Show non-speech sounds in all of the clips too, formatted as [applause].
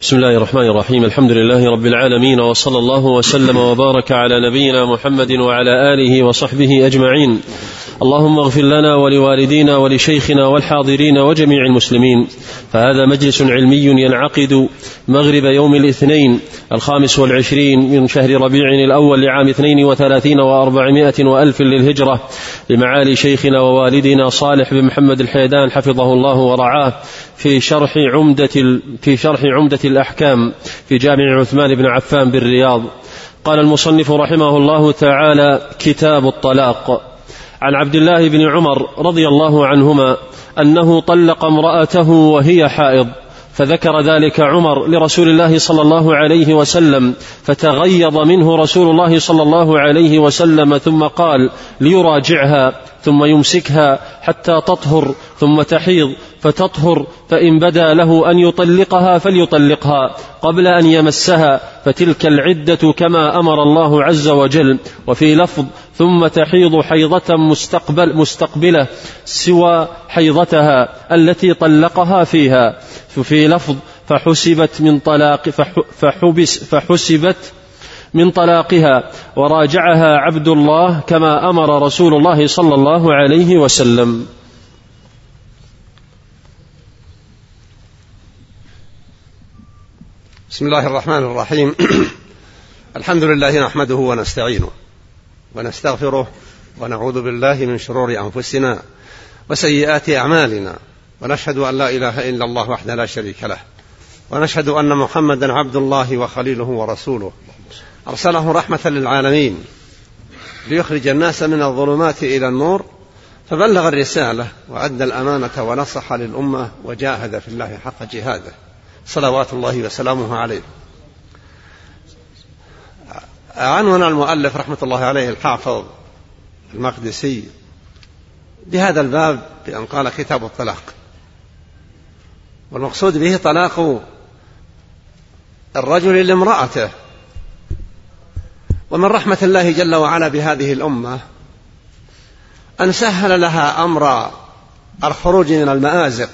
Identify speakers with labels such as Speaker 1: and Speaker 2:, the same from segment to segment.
Speaker 1: بسم الله الرحمن الرحيم. الحمد لله رب العالمين وصلى الله وسلم وبارك على نبينا محمد وعلى آله وصحبه أجمعين. اللهم اغفر لنا ولوالدينا ولشيخنا والحاضرين وجميع المسلمين. فهذا مجلس علمي ينعقد مغرب يوم الاثنين الخامس والعشرين من شهر ربيع الأول لعام اثنين وثلاثين وأربعمائة وألف للهجرة لمعالي شيخنا ووالدنا صالح بن محمد الحيدان حفظه الله ورعاه في شرح عمدة في شرح عمدة الأحكام في جامع عثمان بن عفان بالرياض. قال المصنف رحمه الله تعالى كتاب الطلاق. عن عبد الله بن عمر رضي الله عنهما أنه طلق امرأته وهي حائض. فذكر ذلك عمر لرسول الله صلى الله عليه وسلم فتغيظ منه رسول الله صلى الله عليه وسلم ثم قال ليراجعها ثم يمسكها حتى تطهر ثم تحيض فتطهر فإن بدا له أن يطلقها فليطلقها قبل أن يمسها فتلك العدة كما أمر الله عز وجل وفي لفظ ثم تحيض حيضة مستقبل مستقبلة سوى حيضتها التي طلقها فيها. في لفظ فحسبت من طلاق فحبس فحسبت من طلاقها. وراجعها عبد الله كما أمر رسول الله صلى الله عليه وسلم.
Speaker 2: بسم الله الرحمن الرحيم. [clears throat] الحمد لله نحمده ونستعينه. ونستغفره ونعوذ بالله من شرور أنفسنا وسيئات أعمالنا. ونشهد أن لا إله إلا الله وحده لا شريك له. ونشهد أن محمدا عبد الله وخليله ورسوله. أرسله رحمة للعالمين. ليخرج الناس من الظلمات إلى النور. فبلغ الرسالة وأدى الأمانة ونصح للأمة وجاهد في الله حق جهاده. صلوات الله وسلامه عليه. عنون المؤلف رحمة الله عليه الحافظ المقدسي بهذا الباب بأن قال كتاب الطلاق. والمقصود به طلاق الرجل لامرأته. ومن رحمة الله جل وعلا بهذه الأمة أن سهل لها أمر الخروج من المآزق.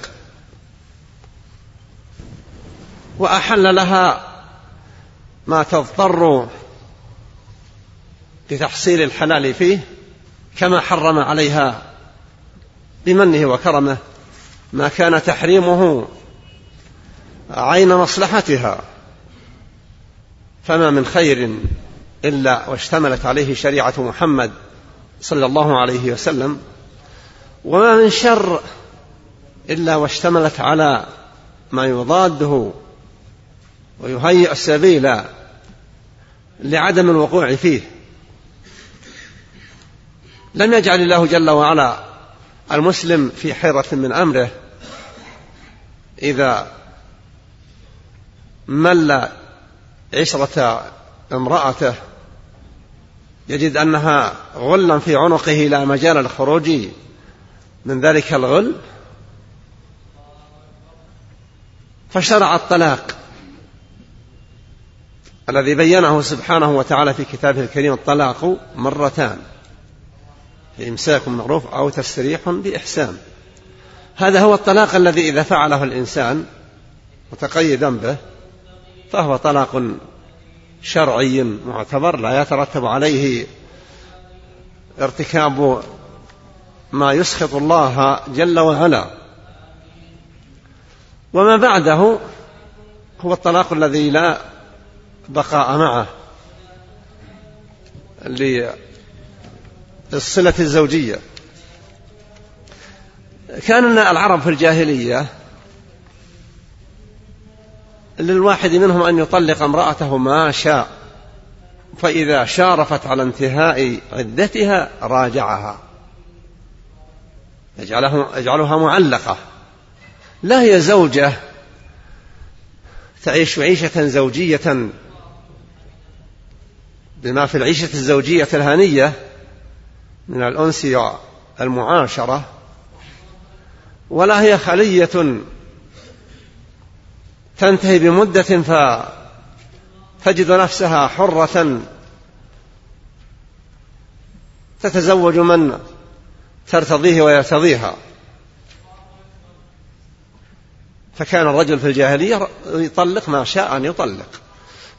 Speaker 2: وأحل لها ما تضطر لتحصيل الحلال فيه كما حرم عليها بمنه وكرمه ما كان تحريمه عين مصلحتها. فما من خير إلا واشتملت عليه شريعة محمد صلى الله عليه وسلم. وما من شر إلا واشتملت على ما يضاده ويهيئ السبيل لعدم الوقوع فيه. لم يجعل الله جل وعلا المسلم في حيرة من أمره إذا مل عشرة امرأته يجد أنها غلا في عنقه لا مجال الخروج من ذلك الغل فشرع الطلاق الذي بينه سبحانه وتعالى في كتابه الكريم الطلاق مرتان. إمساك معروف أو تسريح بإحسان. هذا هو الطلاق الذي إذا فعله الإنسان متقيدا به فهو طلاق شرعي معتبر لا يترتب عليه ارتكاب ما يسخط الله جل وعلا. وما بعده هو الطلاق الذي لا بقاء معه للصلة الزوجية. كان العرب في الجاهلية للواحد منهم أن يطلق امرأته ما شاء فإذا شارفت على انتهاء عدتها راجعها. يجعله يجعلها معلقة. لا هي زوجة تعيش عيشة زوجية بما في العيشة الزوجية الهنية من الأنس والمعاشرة ولا هي خلية تنتهي بمدة فتجد نفسها حرة تتزوج من ترتضيه ويرتضيها. فكان الرجل في الجاهلية يطلق ما شاء أن يطلق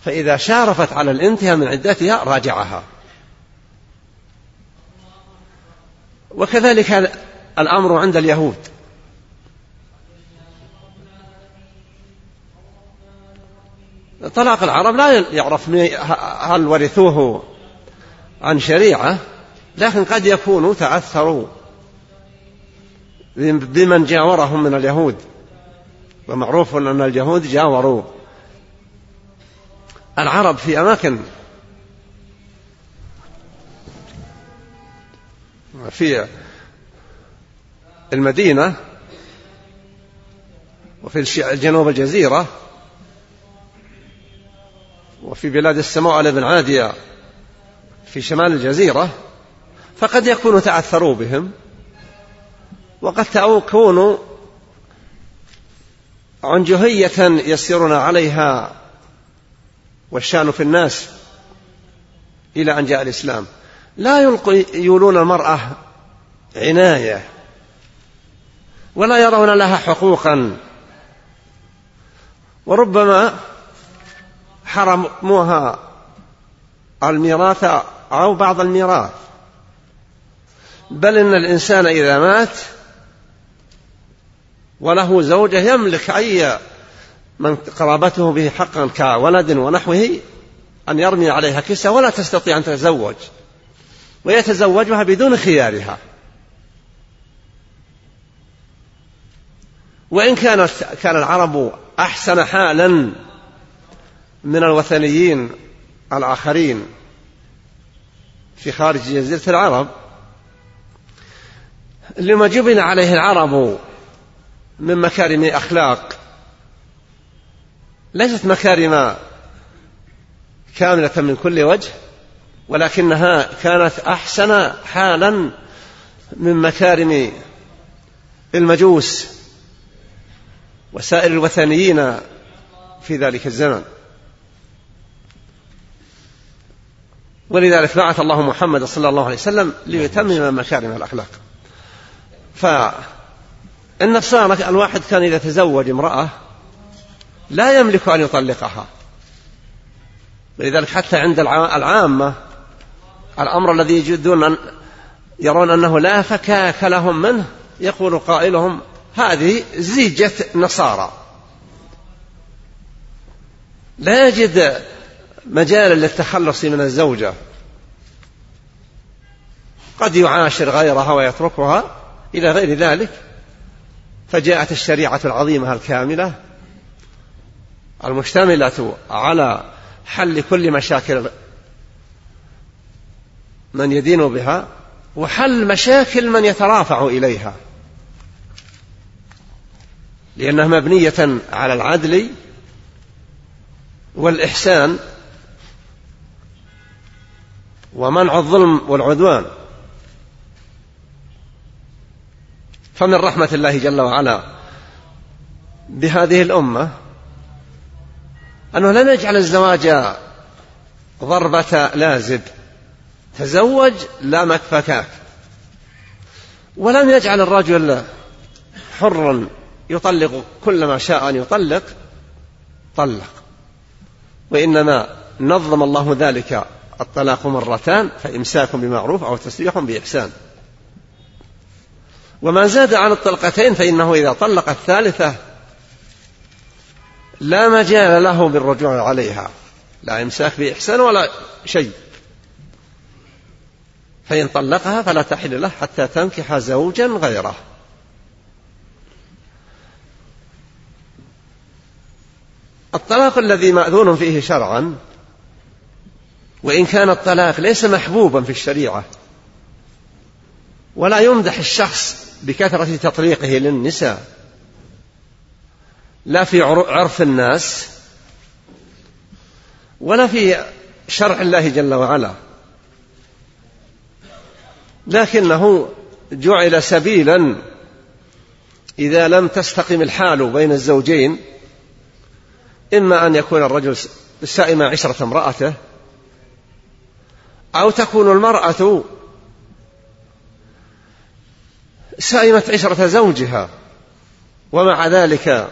Speaker 2: فإذا شارفت على الانتهاء من عدتها راجعها. وكذلك الأمر عند اليهود. طلاق العرب لا يعرف هل ورثوه عن شريعة لكن قد يكونوا تأثروا بمن جاورهم من اليهود. ومعروف أن اليهود جاوروا. العرب في أماكن في المدينة وفي جنوب الجزيرة وفي بلاد السماء بن عادية في شمال الجزيرة فقد يكونوا تأثروا بهم وقد تكونوا عنجهية يسيرون عليها والشأن في الناس إلى أن جاء الإسلام. لا يولون المرأة عناية ولا يرون لها حقوقا. وربما حرموها الميراث أو بعض الميراث. بل إن الإنسان إذا مات وله زوجة يملك أي من قرابته به حقا كولد ونحوه أن يرمي عليها كسة ولا تستطيع أن تتزوج. ويتزوجها بدون خيارها. وإن كانت كان العرب أحسن حالا من الوثنيين الآخرين في خارج جزيرة العرب لما جبن عليه العرب من مكارم أخلاق ليست مكارم كاملة من كل وجه ولكنها كانت أحسن حالا من مكارم المجوس وسائر الوثنيين في ذلك الزمن. ولذلك بعث الله محمد صلى الله عليه وسلم ليتمم مكارم الأخلاق. فالنصارى الواحد كان إذا تزوج امرأة لا يملك أن يطلقها. ولذلك حتى عند العامة الأمر الذي يجدون أن يرون أنه لا فكاك لهم منه يقول قائلهم هذه زيجة نصارى. لا يجد مجالا للتخلص من الزوجة. قد يعاشر غيرها ويتركها إلى غير ذلك. فجاءت الشريعة العظيمة الكاملة المشتملة على حل كل مشاكل من يدين بها وحل مشاكل من يترافع إليها. لأنها مبنية على العدل والإحسان ومنع الظلم والعدوان. فمن رحمة الله جل وعلا بهذه الأمة أنه لم يجعل الزواج ضربة لازب. تزوج لا مكفكاك. ولم يجعل الرجل حرا يطلق كل ما شاء أن يطلق طلق. وإنما نظم الله ذلك الطلاق مرتان فإمساك بمعروف أو تسريح بإحسان. وما زاد عن الطلقتين فإنه إذا طلق الثالثة لا مجال له بالرجوع عليها. لا إمساك بإحسان ولا شيء. فإن طلقها فلا تحل له حتى تنكح زوجا غيره. الطلاق الذي مأذون فيه شرعا وإن كان الطلاق ليس محبوبا في الشريعة ولا يمدح الشخص بكثرة تطليقه للنساء لا في عرف الناس ولا في شرع الله جل وعلا. لكنه جعل سبيلا إذا لم تستقم الحال بين الزوجين. إما أن يكون الرجل سائم عشرة امرأته أو تكون المرأة سائمة عشرة زوجها. ومع ذلك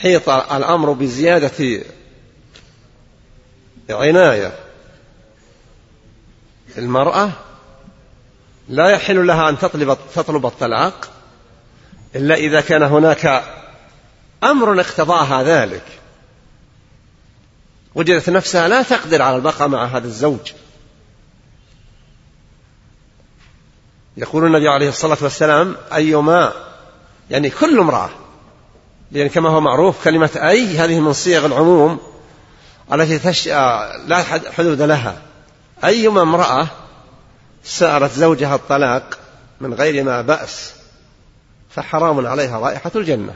Speaker 2: حيط الأمر بزيادة عناية. المرأة لا يحل لها أن تطلب تطلب الطلاق إلا إذا كان هناك أمر اقتضاها ذلك. وجدت نفسها لا تقدر على البقاء مع هذا الزوج. يقول النبي عليه الصلاة والسلام أيما يعني كل امرأة لأن كما هو معروف كلمة أي هذه من صيغ العموم التي تش... لا حدود لها. أيما امرأة سألت زوجها الطلاق من غير ما بأس فحرام عليها رائحة الجنة.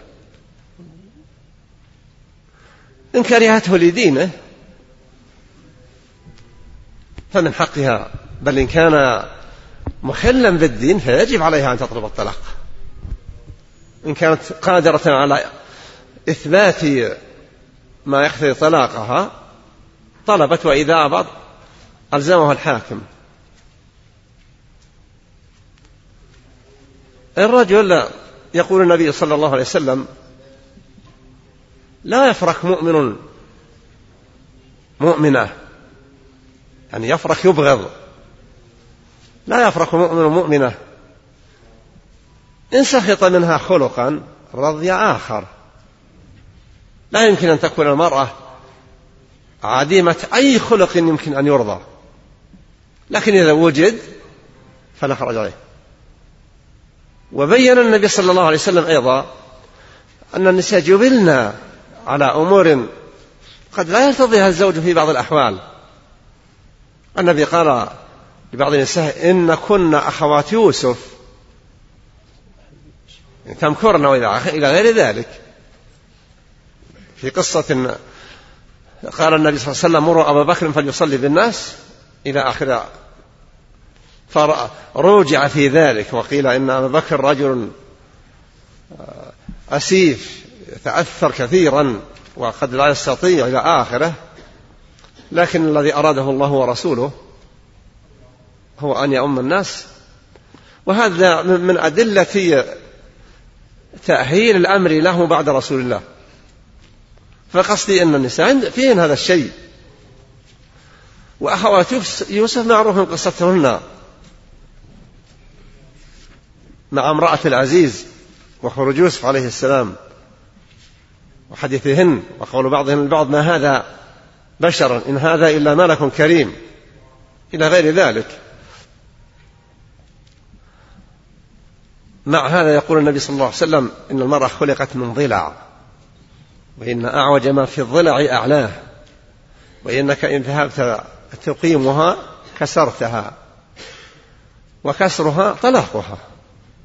Speaker 2: إن كرهته لدينه فمن حقها. بل إن كان مخلا بالدين فيجب عليها أن تطلب الطلاق. إن كانت قادرة على إثبات ما يقتضي طلاقها طلبت وإذا أبط ألزمه الحاكم. الرجل يقول النبي صلى الله عليه وسلم لا يفرك مؤمن مؤمنة. يعني يفرك يبغض. لا يفرق مؤمن مؤمنة. إن سخط منها خلقا رضي آخر. لا يمكن أن تكون المرأة عديمة أي خلق يمكن أن يرضى. لكن إذا وجد فلا حرج عليه. وبين النبي صلى الله عليه وسلم أيضا أن النساء جبلنا على أمور قد لا يرتضيها الزوج في بعض الأحوال. النبي قال لبعض النساء إن كنا أخوات يوسف. تمكرن إلى غير ذلك. في قصة قال النبي صلى الله عليه وسلم مروا أبا بكر فليصلي بالناس إلى آخر فرجع في ذلك وقيل إن أبا بكر رجل أسيف يتأثر كثيرا وقد لا يستطيع إلى آخره لكن الذي أراده الله ورسوله هو أن يؤم الناس. وهذا من أدلة تأهيل الأمر له بعد رسول الله. فقصدي أن النساء فيهن هذا الشيء. وأخوات يوسف معروف من قصتهن. مع امرأة العزيز وخروج يوسف عليه السلام وحديثهن وقول بعضهم البعض ما هذا بشرا إن هذا إلا ملك كريم إلى غير ذلك. مع هذا يقول النبي صلى الله عليه وسلم إن المرأة خلقت من ضلع وإن أعوج ما في الضلع أعلاه وإنك إن ذهبت تقيمها كسرتها وكسرها طلاقها.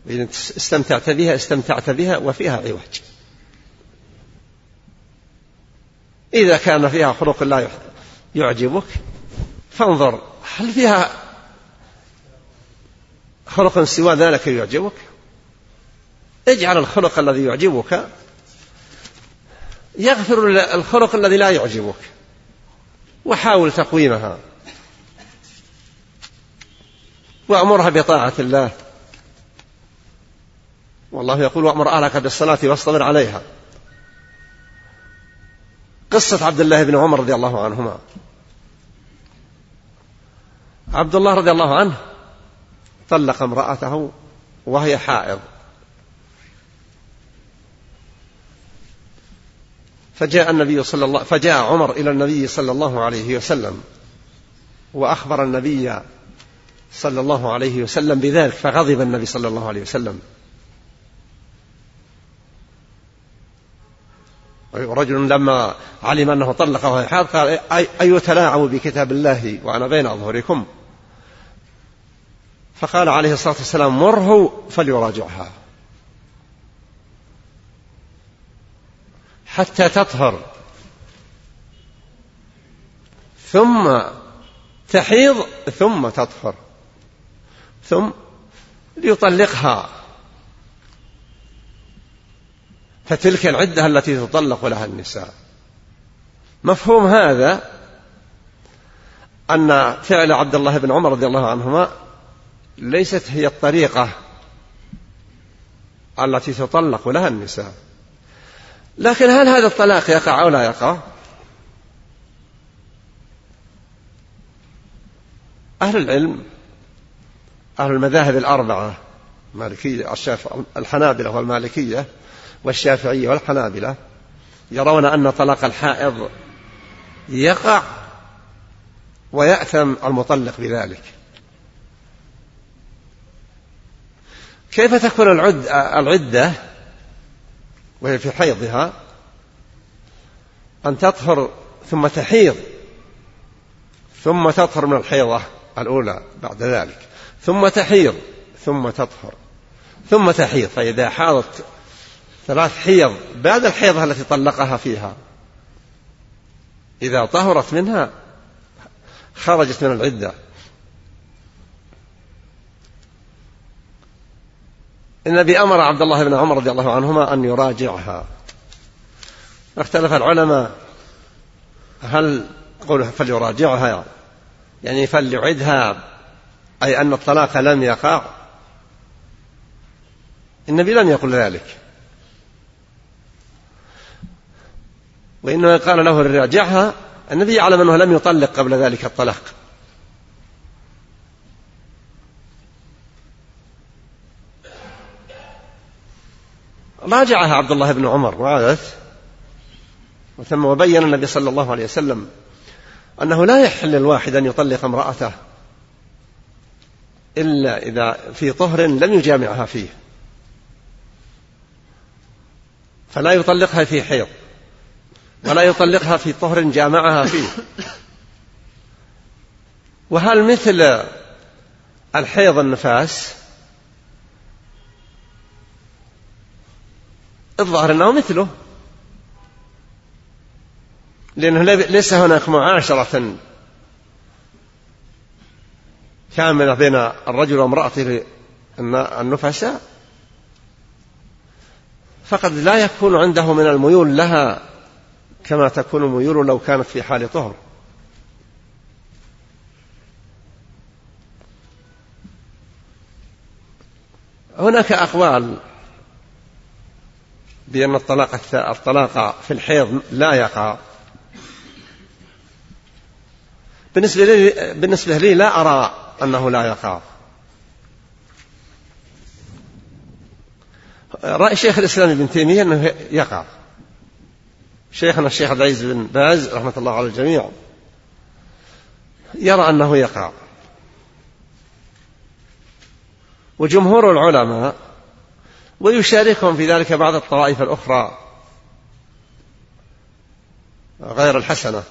Speaker 2: وإن استمتعت بها استمتعت بها وفيها عوج إذا كان فيها خلق لا يعجبك فانظر هل فيها خلق سوى ذلك يعجبك؟ اجعل الخلق الذي يعجبك يغفر الخلق الذي لا يعجبك وحاول تقويمها. وأمرها بطاعة الله. والله يقول وأمر أهلك بالصلاة واصطبر عليها. قصة عبد الله بن عمر رضي الله عنهما. عبد الله رضي الله عنه طلق امرأته وهي حائض. فجاء النبي صلى الله فجاء عمر إلى النبي صلى الله عليه وسلم وأخبر النبي صلى الله عليه وسلم بذلك فغضب النبي صلى الله عليه وسلم. رجل لما علم أنه طلق وهي حاض قال أي تلاعب بكتاب الله وأنا بين أظهركم فقال عليه الصلاة والسلام مره فليراجعها. حتى تطهر. ثم تحيض ثم تطهر. ثم ليطلقها. فتلك العدة التي تطلق لها النساء. مفهوم هذا أن فعل عبد الله بن عمر رضي الله عنهما ليست هي الطريقة التي تطلق لها النساء. لكن هل هذا الطلاق يقع أو لا يقع؟ أهل العلم أهل المذاهب الأربعة المالكية الحنابلة والمالكية والشافعية والحنابلة يرون أن طلاق الحائض يقع ويأثم المطلق بذلك. كيف تكون العد العدة وهي في حيضها أن تطهر ثم تحيض ثم تطهر من الحيضة الأولى بعد ذلك ثم تحيض ثم تطهر ثم تحيض فإذا حاضت ثلاث حيض. بعد الحيضة التي طلقها فيها. إذا طهرت منها خرجت من العدة. النبي أمر عبد الله بن عمر رضي الله عنهما أن يراجعها. اختلف العلماء هل قوله فليراجعها يعني فليعدها أي أن الطلاق لم يقع. النبي لم يقل ذلك. وإنه قال له راجعها النبي يعلم أنه لم يطلق قبل ذلك الطلاق. راجعها عبد الله بن عمر وعادت وثم وبين النبي صلى الله عليه وسلم أنه لا يحل للواحد أن يطلق امرأته إلا إذا في طهر لم يجامعها فيه. فلا يطلقها في حيض. ولا يطلقها في طهر جامعها فيه. وهل مثل الحيض النفاس الظاهر أنه مثله؟ لأنه ليس هناك معاشرة كاملة بين الرجل وامرأته النفساء فقد لا يكون عنده من الميول لها كما تكون الميول لو كانت في حال طهر. هناك أقوال بأن الطلاق الطلاق في الحيض لا يقع. بالنسبة لي بالنسبة لي لا أرى أنه لا يقع. رأي شيخ الإسلام ابن تيمية أنه يقع. شيخنا الشيخ عبد العزيز بن باز رحمة الله على الجميع يرى أنه يقع. وجمهور العلماء ويشاركهم في ذلك بعض الطوائف الأخرى غير الحسنة.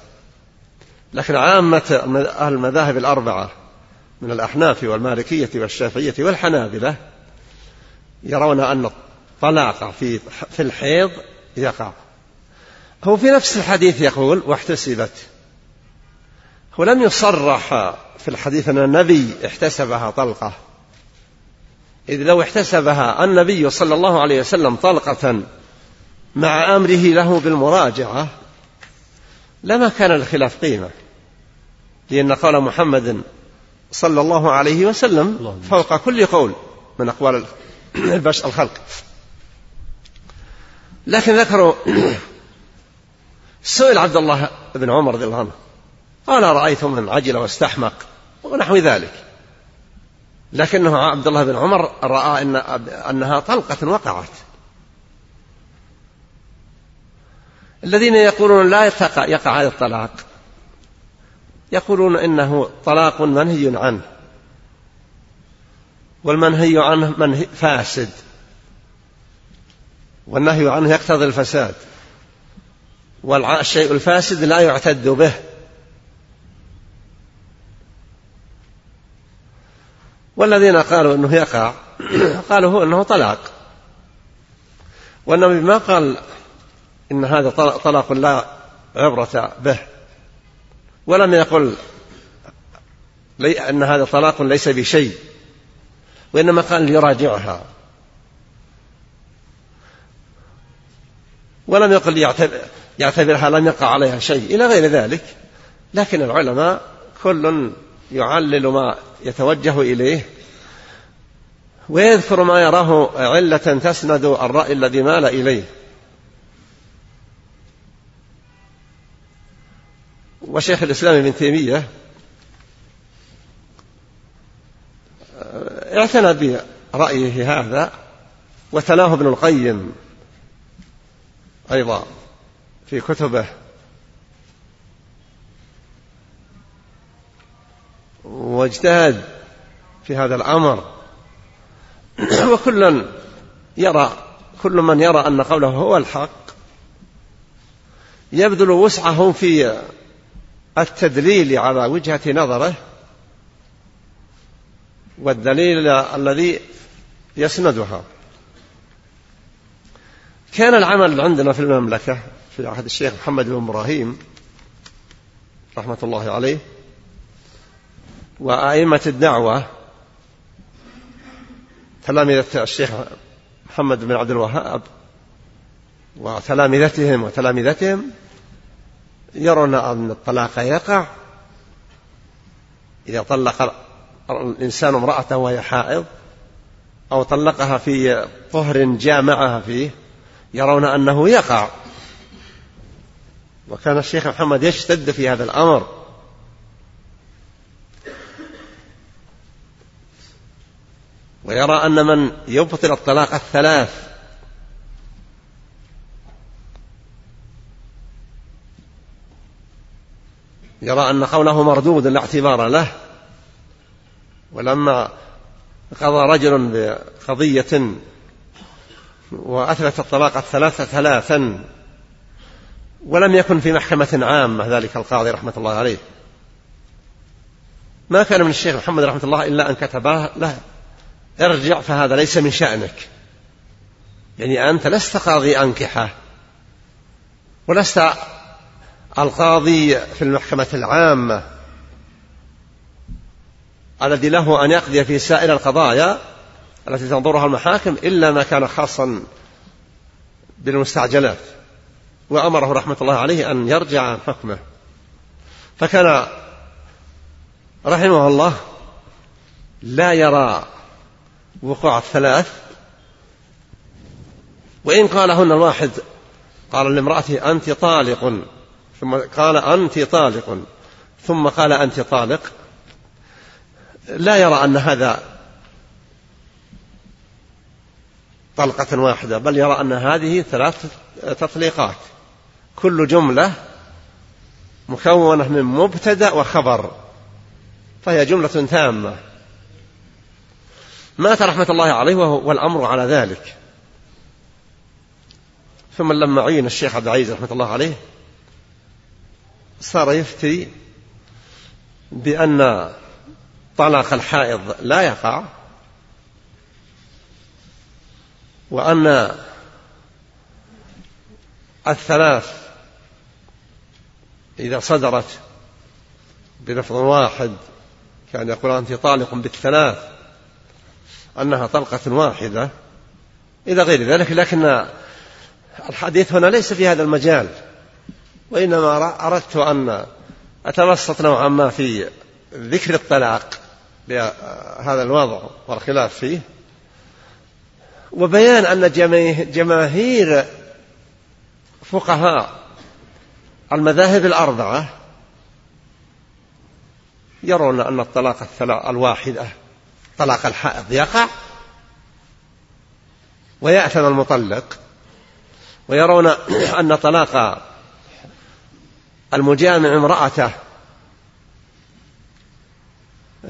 Speaker 2: لكن عامة أهل المذاهب الأربعة من الأحناف والمالكية والشافعية والحنابلة يرون أن الطلاق في في الحيض يقع. هو في نفس الحديث يقول واحتسبت. هو لم يصرح في الحديث أن النبي احتسبها طلقة. إذ لو احتسبها النبي صلى الله عليه وسلم طلقة مع أمره له بالمراجعة لما كان الخلاف قيمة. لأن قال محمد صلى الله عليه وسلم فوق كل قول من أقوال البشر الخلق. لكن ذكروا سئل عبد الله بن عمر رضي الله عنه قال رأيت من عجل واستحمق؟ ونحو ذلك. لكنه عبد الله بن عمر رأى إن أنها طلقة وقعت. الذين يقولون لا يقع هذا الطلاق يقولون إنه طلاق منهي عنه والمنهي عنه منهي فاسد والنهي عنه يقتضي الفساد. والشيء الفاسد لا يعتد به. والذين قالوا إنه يقع [clears throat] قالوا إنه طلاق. والنبي ما قال إن هذا طلاق لا عبرة به ولم يقل إن هذا طلاق ليس بشيء وإنما قال ليراجعها. ولم يقل يعتبرها لم يقع عليها شيء إلى غير ذلك. لكن العلماء كل يعلل ما يتوجه إليه ويذكر ما يراه علة تسند الرأي الذي مال إليه. وشيخ الإسلام ابن تيمية اعتنى برأيه هذا وتلاه ابن القيم أيضا. في كتبه. واجتهد في هذا الأمر. [clears throat] وكلا يرى كل من يرى أن قوله هو الحق يبذل وسعه في التدليل على وجهة نظره. والدليل الذي يسندها. كان العمل عندنا في المملكة في عهد الشيخ محمد بن إبراهيم رحمة الله عليه وأئمة الدعوة تلامذة الشيخ محمد بن عبد الوهاب وتلامذتهم وتلامذتهم يرون أن الطلاق يقع إذا طلق الإنسان امرأته وهي حائض أو طلقها في طهر جامعها فيه يرون أنه يقع. وكان الشيخ محمد يشتد في هذا الأمر. ويرى أن من يبطل الطلاق الثلاث. يرى أن قوله مردود لا اعتبار له. ولما قضى رجل بقضية وأثبت الطلاق الثلاثة ثلاثا ولم يكن في محكمة عامة ذلك القاضي رحمة الله عليه. ما كان من الشيخ محمد رحمة الله إلا أن كتباه له ارجع فهذا ليس من شأنك. يعني أنت لست قاضي أنكحة ولست القاضي في المحكمة العامة الذي له أن يقضي في سائر القضايا التي تنظرها المحاكم إلا ما كان خاصا بالمستعجلات. وأمره رحمة الله عليه أن يرجع عن حكمه. فكان رحمه الله لا يرى وقوع الثلاث وإن قالهن الواحد قال لامرأته أنت طالق ثم قال أنت طالق ثم قال أنت طالق لا يرى أن هذا طلقة واحدة بل يرى أن هذه ثلاث تطليقات. كل جملة مكونة من مبتدأ وخبر. فهي جملة تامة. مات رحمة الله عليه والأمر على ذلك. ثم لما عين الشيخ عبد العزيز رحمة الله عليه صار يفتي بأن طلاق الحائض لا يقع وأن الثلاث إذا صدرت بلفظ واحد كان يقول أنت طالق بالثلاث أنها طلقة واحدة إلى غير ذلك لكن الحديث هنا ليس في هذا المجال وإنما أردت أن أتوسط نوعا ما في ذكر الطلاق بهذا الوضع والخلاف فيه وبيان أن جماهير فقهاء المذاهب الأربعة يرون أن الطلاق الواحدة طلاق الحائض يقع ويأثم المطلق ويرون أن طلاق المجامع امرأته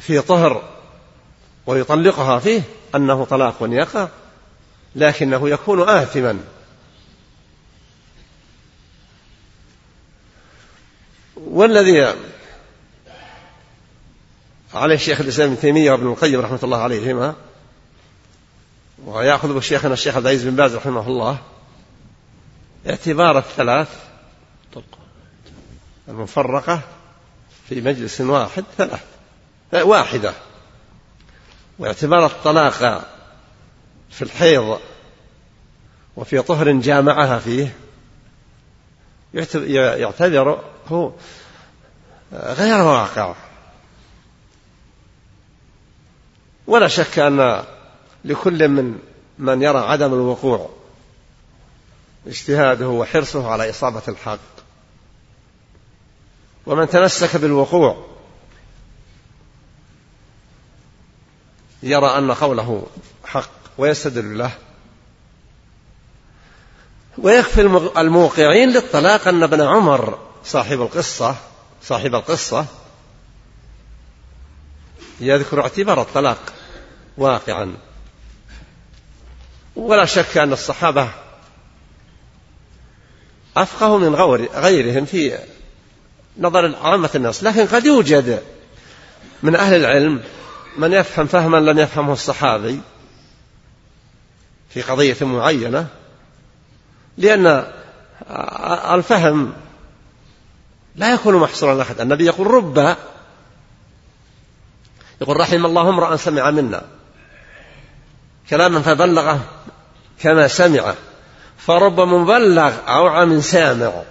Speaker 2: في طهر ويطلقها فيه أنه طلاق يقع لكنه يكون آثما. والذي عليه الشيخ الإسلام ابن تيمية وابن القيم رحمة الله عليهما ويأخذ بشيخنا الشيخ عبد العزيز بن باز رحمه الله اعتبار الثلاث المفرقة في مجلس واحد ثلاث واحدة. واعتبار الطلاق في الحيض وفي طهر جامعها فيه يعتبر هو غير واقع. ولا شك أن لكل من من يرى عدم الوقوع اجتهاده وحرصه على إصابة الحق. ومن تمسك بالوقوع يرى أن قوله حق ويستدل له. ويكفي الموقعين للطلاق أن ابن عمر صاحب القصة صاحب القصة يذكر اعتبار الطلاق واقعا. ولا شك أن الصحابة أفقه من غيرهم في نظر عامة الناس لكن قد يوجد من أهل العلم من يفهم فهما لم يفهمه الصحابي في قضية معينة لأن الفهم لا يكون محصورا أحد النبي يقول رب يقول رحم الله امرأ سمع منا. كلاما فبلغه كما سمع. فرب مبلغ أوعى من سامع.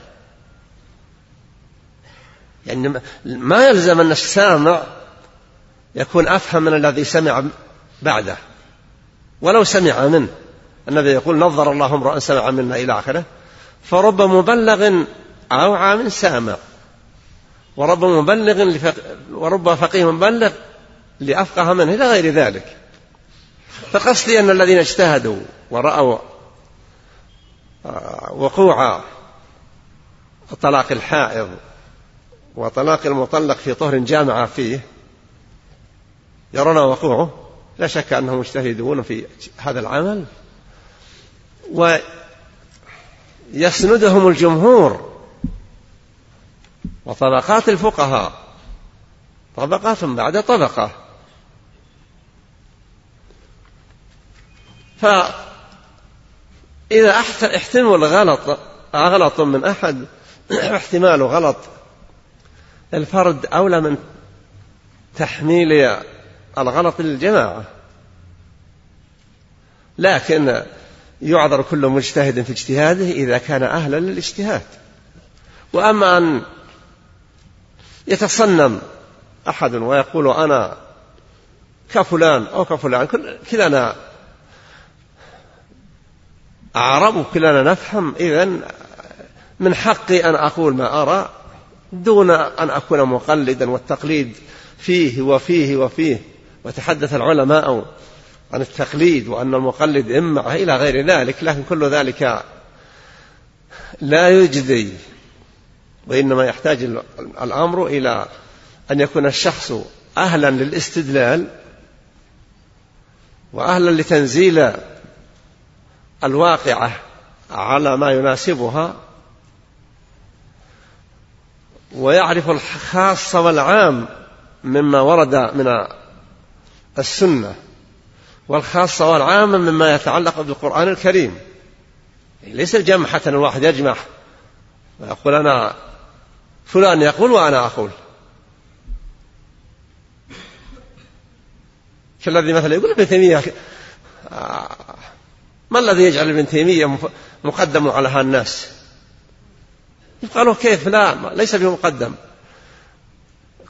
Speaker 2: يعني ما يلزم أن السامع يكون أفهم من الذي سمع بعده. ولو سمع منه. النبي يقول نظر الله امرأ سمع منا إلى آخره. فرب مبلغ أوعى من سامع. ورب مبلغ لفق... ورب فقيه مبلغ لأفقه منه إلى غير ذلك. فقصدي أن الذين اجتهدوا ورأوا آه، وقوع طلاق الحائض وطلاق المطلق في طهر جامعة فيه يرون وقوعه. لا شك أنهم مجتهدون في هذا العمل ويسندهم الجمهور وطبقات الفقهاء. طبقات بعد طبقة. فإذا احتمل غلط غلط من أحد [clears throat] احتمال غلط الفرد أولى من تحميل الغلط للجماعة. لكن يعذر كل مجتهد في اجتهاده إذا كان أهلا للاجتهاد. وأما أن يتصنم أحد ويقول أنا كفلان أو كفلان كلنا أعرب كلنا نفهم. إذا من حقي أن أقول ما أرى دون أن أكون مقلدا والتقليد فيه وفيه وفيه. وتحدث العلماء عن التقليد وأن المقلد إمعة إلى غير ذلك لكن كل ذلك لا يجدي وإنما يحتاج الأمر إلى أن يكون الشخص أهلا للاستدلال وأهلا لتنزيل الواقعة على ما يناسبها ويعرف الخاص والعام مما ورد من السنة والخاصة والعامة مما يتعلق بالقرآن الكريم. ليس الجمع حتى الواحد يجمع ويقول أنا فلان يقول وأنا أقول. كالذي مثلا يقول ابن تيمية آه، ما الذي يجعل ابن تيمية مقدم على هالناس قالوا كيف؟ لا ليس بمقدم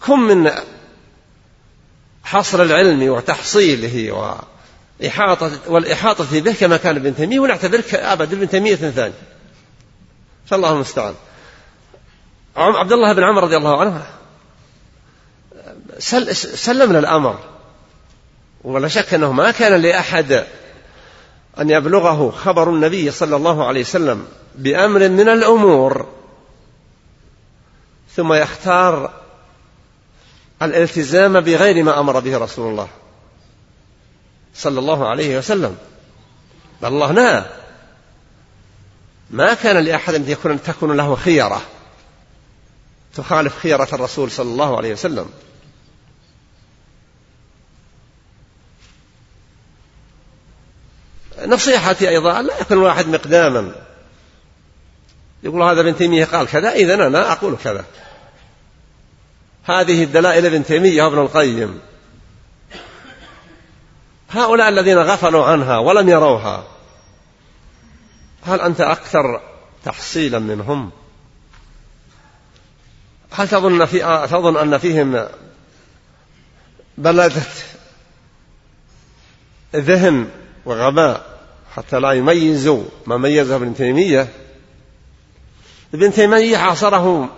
Speaker 2: كن من حصر العلم وتحصيله وإحاطة والإحاطة به كما كان ابن تيمية ونعتبرك أبد ابن تيمية ثاني. فالله المستعان. عبد الله بن عمر رضي الله عنه. سلمنا الأمر. ولا شك أنه ما كان لأحد أن يبلغه خبر النبي صلى الله عليه وسلم بأمر من الأمور. ثم يختار الالتزام بغير ما أمر به رسول الله صلى الله عليه وسلم. بل الله نهى. ما كان لأحد أن يكون تكون له خيره تخالف خيرة الرسول صلى الله عليه وسلم. نصيحتي أيضا لا يكون الواحد مقداما. يقول هذا ابن تيمية قال كذا اذا أنا أقول كذا. هذه الدلائل ابن تيمية وابن القيم. هؤلاء الذين غفلوا عنها ولم يروها هل أنت أكثر تحصيلا منهم؟ هل تظن في تظن أن فيهم بلدة ذهن وغباء حتى لا يميزوا ما ميزه ابن تيمية؟ ابن تيمية عاصره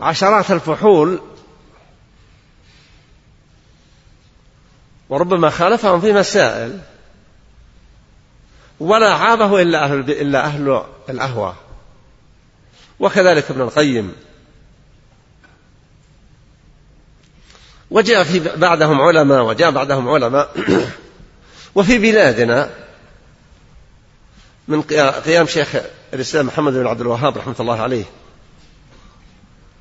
Speaker 2: عشرات الفحول وربما خالفهم في مسائل ولا عابه إلا أهل, إلا أهل الأهوى وكذلك ابن القيم. وجاء في بعدهم علماء وجاء بعدهم علماء. [clears throat] وفي بلادنا من قيام شيخ الإسلام محمد بن عبد الوهاب رحمة الله عليه.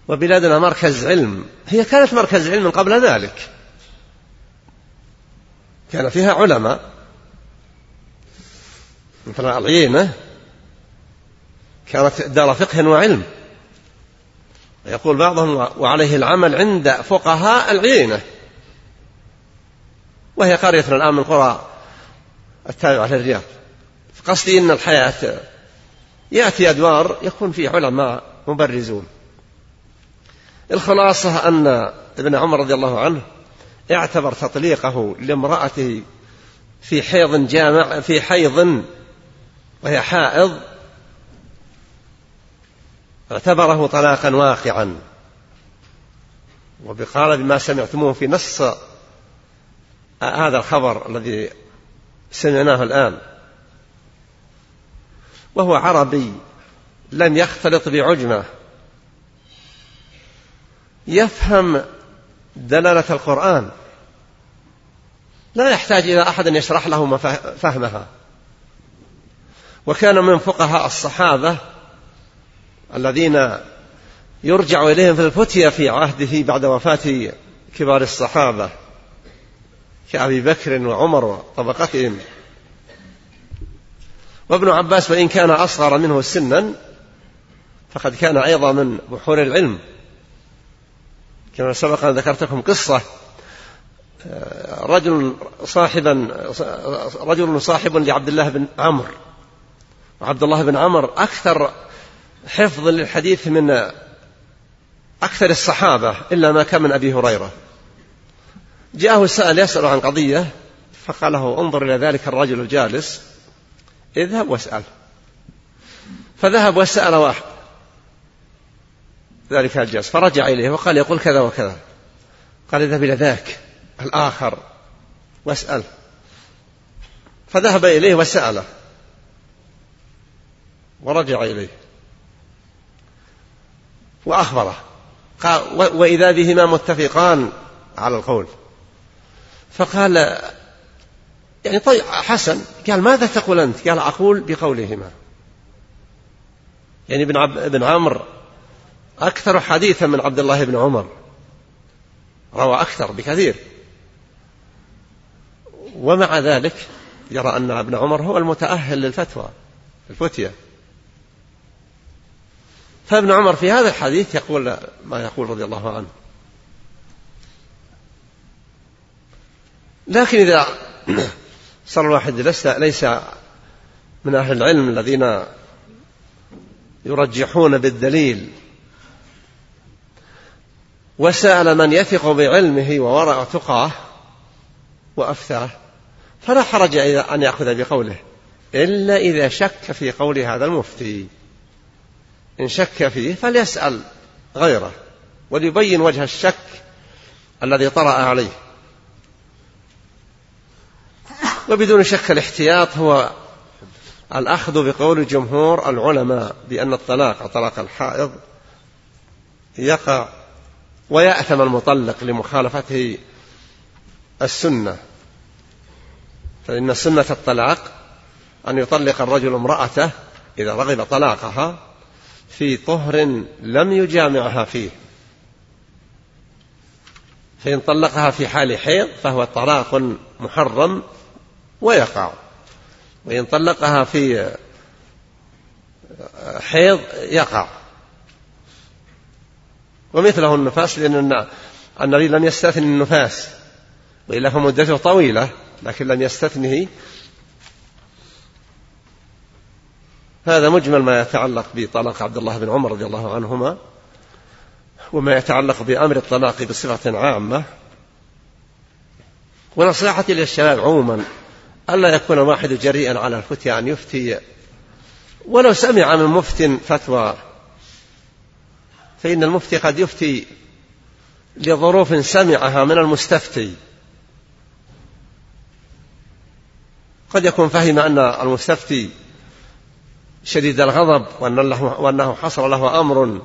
Speaker 2: وبلادنا مركز علم. هي كانت مركز علم قبل ذلك. كان فيها علماء. مثل العينة كانت دار فقه وعلم. يقول بعضهم وعليه العمل عند فقهاء العينة وهي قرية الآن من قرى التابعة للرياض. قصدي أن الحياة يأتي أدوار يكون فيه علماء مبرزون. الخلاصة أن ابن عمر رضي الله عنه اعتبر تطليقه لامرأته في حيض جامع في حيض وهي حائض اعتبره طلاقا واقعا. وبقال بما سمعتموه في نص هذا الخبر الذي سمعناه الآن. وهو عربي لم يختلط بعجمة. يفهم دلالة القرآن. لا يحتاج إلى أحد يشرح له فهمها. وكان من فقهاء الصحابة الذين يرجع إليهم في الفتية في عهده بعد وفاة كبار الصحابة كأبي بكر وعمر وطبقتهم. وابن عباس وإن كان أصغر منه سنا فقد كان أيضا من بحور العلم. كما سبق أن ذكرتكم قصة رجل صاحبا رجل صاحب لعبد الله بن عمرو. وعبد الله بن عمر أكثر حفظ للحديث من أكثر الصحابة إلا ما كان من أبي هريرة. جاءه سأل يسأل عن قضية فقال له انظر إلى ذلك الرجل الجالس اذهب واسأل. فذهب وسأل واحد ذلك الجالس فرجع إليه وقال يقول كذا وكذا. قال اذهب إلى ذاك الآخر واسأل. فذهب إليه وسأله. ورجع إليه. وأخبره. قال وإذا بهما متفقان على القول. فقال يعني طيب حسن قال ماذا تقول أنت؟ قال أقول بقولهما. يعني ابن, عب... ابن عمرو أكثر حديثا من عبد الله بن عمر. روى أكثر بكثير. ومع ذلك يرى أن ابن عمر هو المتأهل للفتوى الفتية. فابن عمر في هذا الحديث يقول ما يقول رضي الله عنه. لكن إذا [clears throat] صار الواحد ليس ليس من أهل العلم الذين يرجحون بالدليل وسأل من يثق بعلمه وورع تقاه وأفتاه فلا حرج أن يأخذ بقوله إلا إذا شك في قول هذا المفتي. إن شك فيه فليسأل غيره وليبين وجه الشك الذي طرأ عليه. وبدون شك الاحتياط هو الأخذ بقول جمهور العلماء بأن الطلاق طلاق الحائض يقع ويأثم المطلق لمخالفته السنة. فإن سنة الطلاق أن يطلق الرجل امرأته إذا رغب طلاقها في طهر لم يجامعها فيه. فإن طلقها في حال حيض فهو طلاق محرم ويقع. وإن طلقها في حيض يقع. ومثله النفاس لأن النبي لم يستثن النفاس وإلا فمدته طويلة لكن لم يستثنه هذا مجمل ما يتعلق بطلاق عبد الله بن عمر رضي الله عنهما وما يتعلق بأمر الطلاق بصفة عامة. ونصيحتي للشباب عموما ألا يكون واحد جريئا على الفتيا أن يفتي. ولو سمع من مفت فتوى فإن المفتي قد يفتي لظروف سمعها من المستفتي. قد يكون فهم أن المستفتي شديد الغضب وأنه حصل له أمر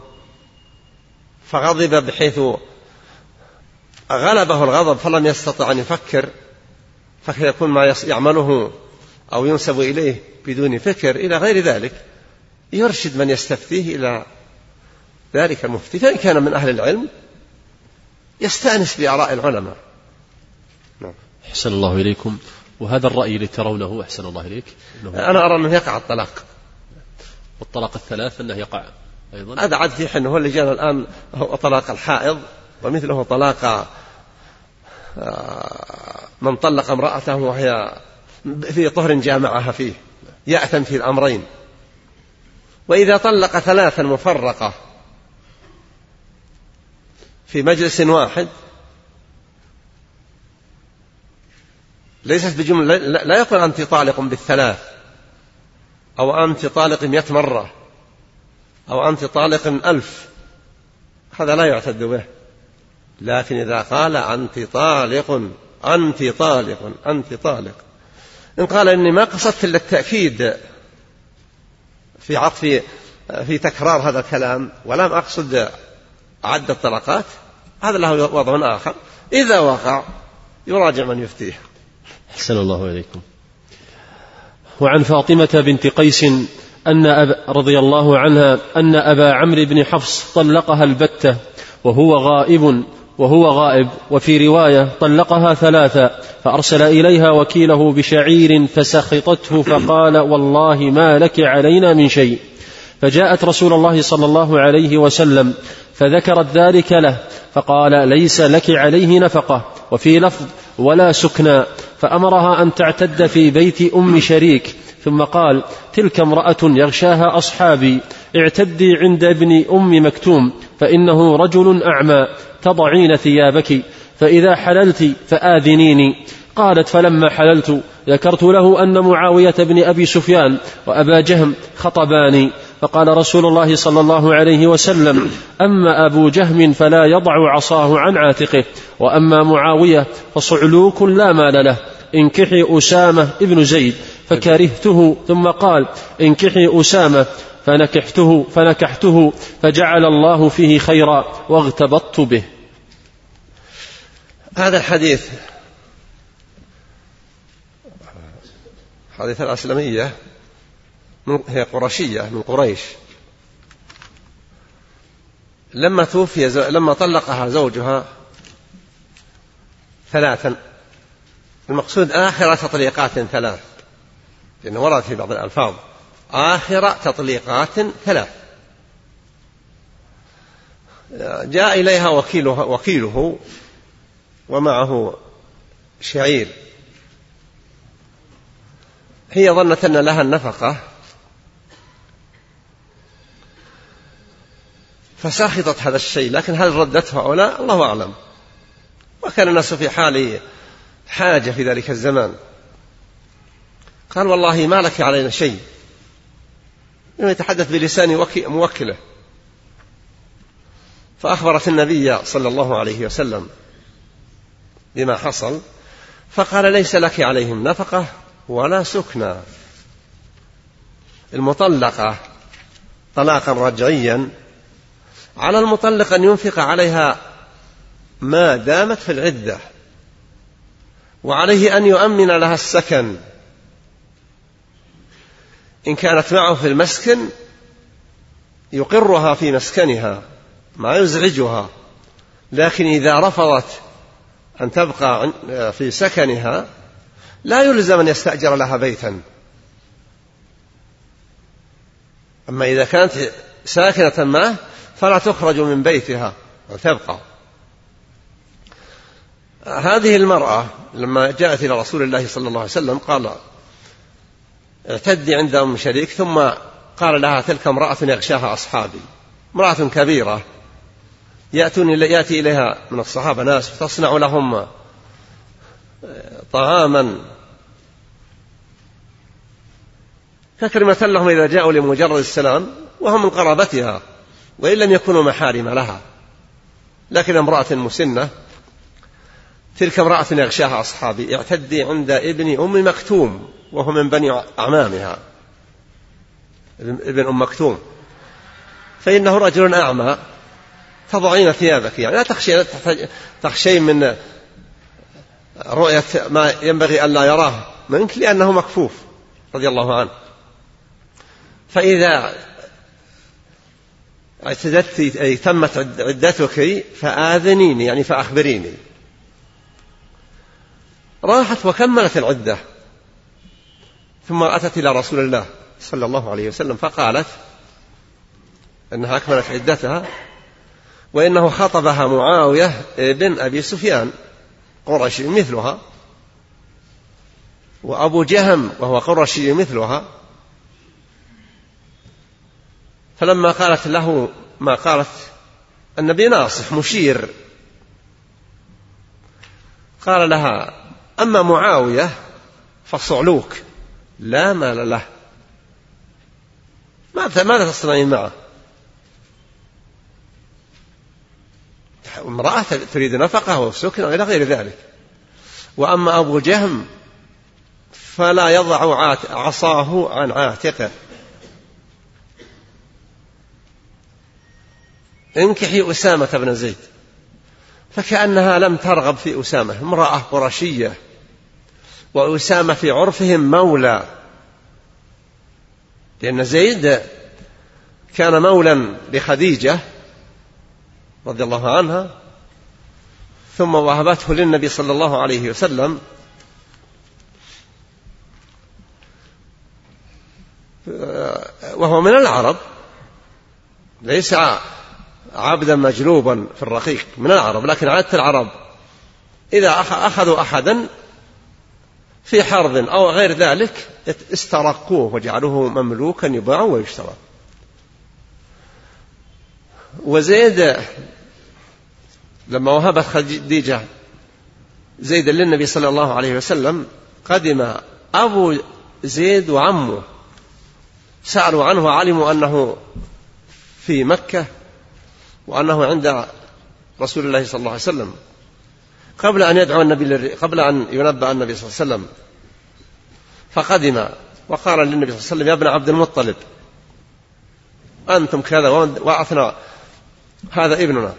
Speaker 2: فغضب بحيث غلبه الغضب فلم يستطع أن يفكر فيكون ما يعمله أو ينسب إليه بدون فكر إلى غير ذلك. يرشد من يستفتيه إلى ذلك المفتي فإن كان من أهل العلم يستأنس بآراء العلماء.
Speaker 1: نعم. أحسن الله إليكم. وهذا الرأي الذي ترونه أحسن الله إليك.
Speaker 2: أنا أرى أنه يقع الطلاق.
Speaker 1: والطلاق الثلاث أنه يقع
Speaker 2: أيضا. هذا عاد في حين هو اللي جانا الآن هو طلاق الحائض ومثله طلاق آه، من طلق امرأته وهي في طهر جامعها فيه يأثم في الأمرين. وإذا طلق ثلاثا مفرقة في مجلس واحد ليست بجملة لا يقول أنت طالق بالثلاث. أو أنت طالق مئة مرة أو أنت طالق ألف. هذا لا يعتد به. لكن إذا قال أنت طالق أنت طالق أنت طالق. إن قال إني ما قصدت إلا التأكيد في عطف في تكرار هذا الكلام ولم أقصد عد الطلقات هذا له وضع آخر. إذا وقع يراجع من يفتيه.
Speaker 1: أحسن الله إليكم. وعن فاطمة بنت قيس أن أب رضي الله عنها أن أبا عمرو بن حفص طلقها البتة وهو غائب وهو غائب وفي رواية طلقها ثلاثا فأرسل إليها وكيله بشعير فسخطته فقال والله ما لك علينا من شيء. فجاءت رسول الله صلى الله عليه وسلم فذكرت ذلك له فقال ليس لك عليه نفقة وفي لفظ ولا سكنى. فأمرها أن تعتد في بيت أم شريك ثم قال تلك امرأة يغشاها أصحابي اعتدي عند ابن أم مكتوم فإنه رجل أعمى تضعين ثيابك فإذا حللت فآذنيني. قالت فلما حللت ذكرت له أن معاوية بن أبي سفيان وأبا جهم خطباني. فقال رسول الله صلى الله عليه وسلم أما أبو جهم فلا يضع عصاه عن عاتقه وأما معاوية فصعلوك لا مال له. انكحي أسامة ابن زيد فكرهته ثم قال انكحي أسامة فنكحته فنكحته فجعل الله فيه خيرا واغتبطت به.
Speaker 2: هذا الحديث حديث الأسلمية هي قرشية من قريش. لما توفي لما طلقها زوجها ثلاثا. المقصود آخر تطليقات ثلاث. لأنه ورد في بعض الألفاظ آخر تطليقات ثلاث. جاء إليها وكيله, وكيله ومعه شعير. هي ظنت أن لها النفقة فساخطت هذا الشيء لكن هل ردته أو لا؟ الله أعلم. وكان الناس في حال حاجة في ذلك الزمان. قال والله ما لك علينا شيء. يتحدث بلسان موكله. فأخبرت النبي صلى الله عليه وسلم بما حصل فقال ليس لك عليهم نفقة ولا سكنى المطلقة طلاقا رجعيا على المطلق أن ينفق عليها ما دامت في العدة وعليه أن يؤمن لها السكن. إن كانت معه في المسكن يقرها في مسكنها ما يزعجها لكن إذا رفضت أن تبقى في سكنها لا يلزم أن يستأجر لها بيتا. أما إذا كانت ساكنة معه فلا تخرج من بيتها وتبقى. هذه المرأة لما جاءت إلى رسول الله صلى الله عليه وسلم قال اعتدي عند أم شريك ثم قال لها تلك امرأة يغشاها أصحابي. امرأة كبيرة. يأتون يأتي إليها من الصحابة ناس تصنع لهم طعاما. فكلمة لهم إذا جاءوا لمجرد السلام وهم من قرابتها. وإن لم يكونوا محارم لها. لكن امرأة مسنة تلك امرأة يغشاها أصحابي اعتدي عند ابن أم مكتوم وهو من بني أعمامها. ابن أم مكتوم. فإنه رجل أعمى تضعين ثيابك يعني. لا تخشي تخشين من رؤية ما ينبغي أن لا يراه منك لأنه مكفوف رضي الله عنه. فإذا اعتدت أي تمت عدتك فآذنيني يعني فأخبريني. راحت وكملت العدة. ثم أتت إلى رسول الله صلى الله عليه وسلم فقالت أنها أكملت عدتها وإنه خطبها معاوية بن أبي سفيان قرشي مثلها وأبو جهم وهو قرشي مثلها فلما قالت له ما قالت النبي ناصح مشير. قال لها أما معاوية فصعلوك لا مال له. ماذا ماذا تصنعين معه؟ امرأة تريد نفقة وسكن إلى غير ذلك. وأما أبو جهم فلا يضع عصاه عن عاتقه. انكحي أسامة بن زيد. فكأنها لم ترغب في أسامة امرأة قرشية. وأسامة في عرفهم مولى. لأن زيد كان مولا لخديجة رضي الله عنها. ثم وهبته للنبي صلى الله عليه وسلم. وهو من العرب. ليس عبدا مجلوبا في الرقيق من العرب لكن عادة العرب. إذا أخذوا أحدا في حرب أو غير ذلك استرقوه وجعلوه مملوكا يباع ويشترى. وزيد لما وهبت خديجة زيدا للنبي صلى الله عليه وسلم قدم أبو زيد وعمه. سألوا عنه وعلموا أنه في مكة وأنه عند رسول الله صلى الله عليه وسلم. قبل أن يدعو النبي قبل أن ينبأ النبي صلى الله عليه وسلم فقدم وقال للنبي صلى الله عليه وسلم يا ابن عبد المطلب أنتم كذا وأثنى هذا ابننا.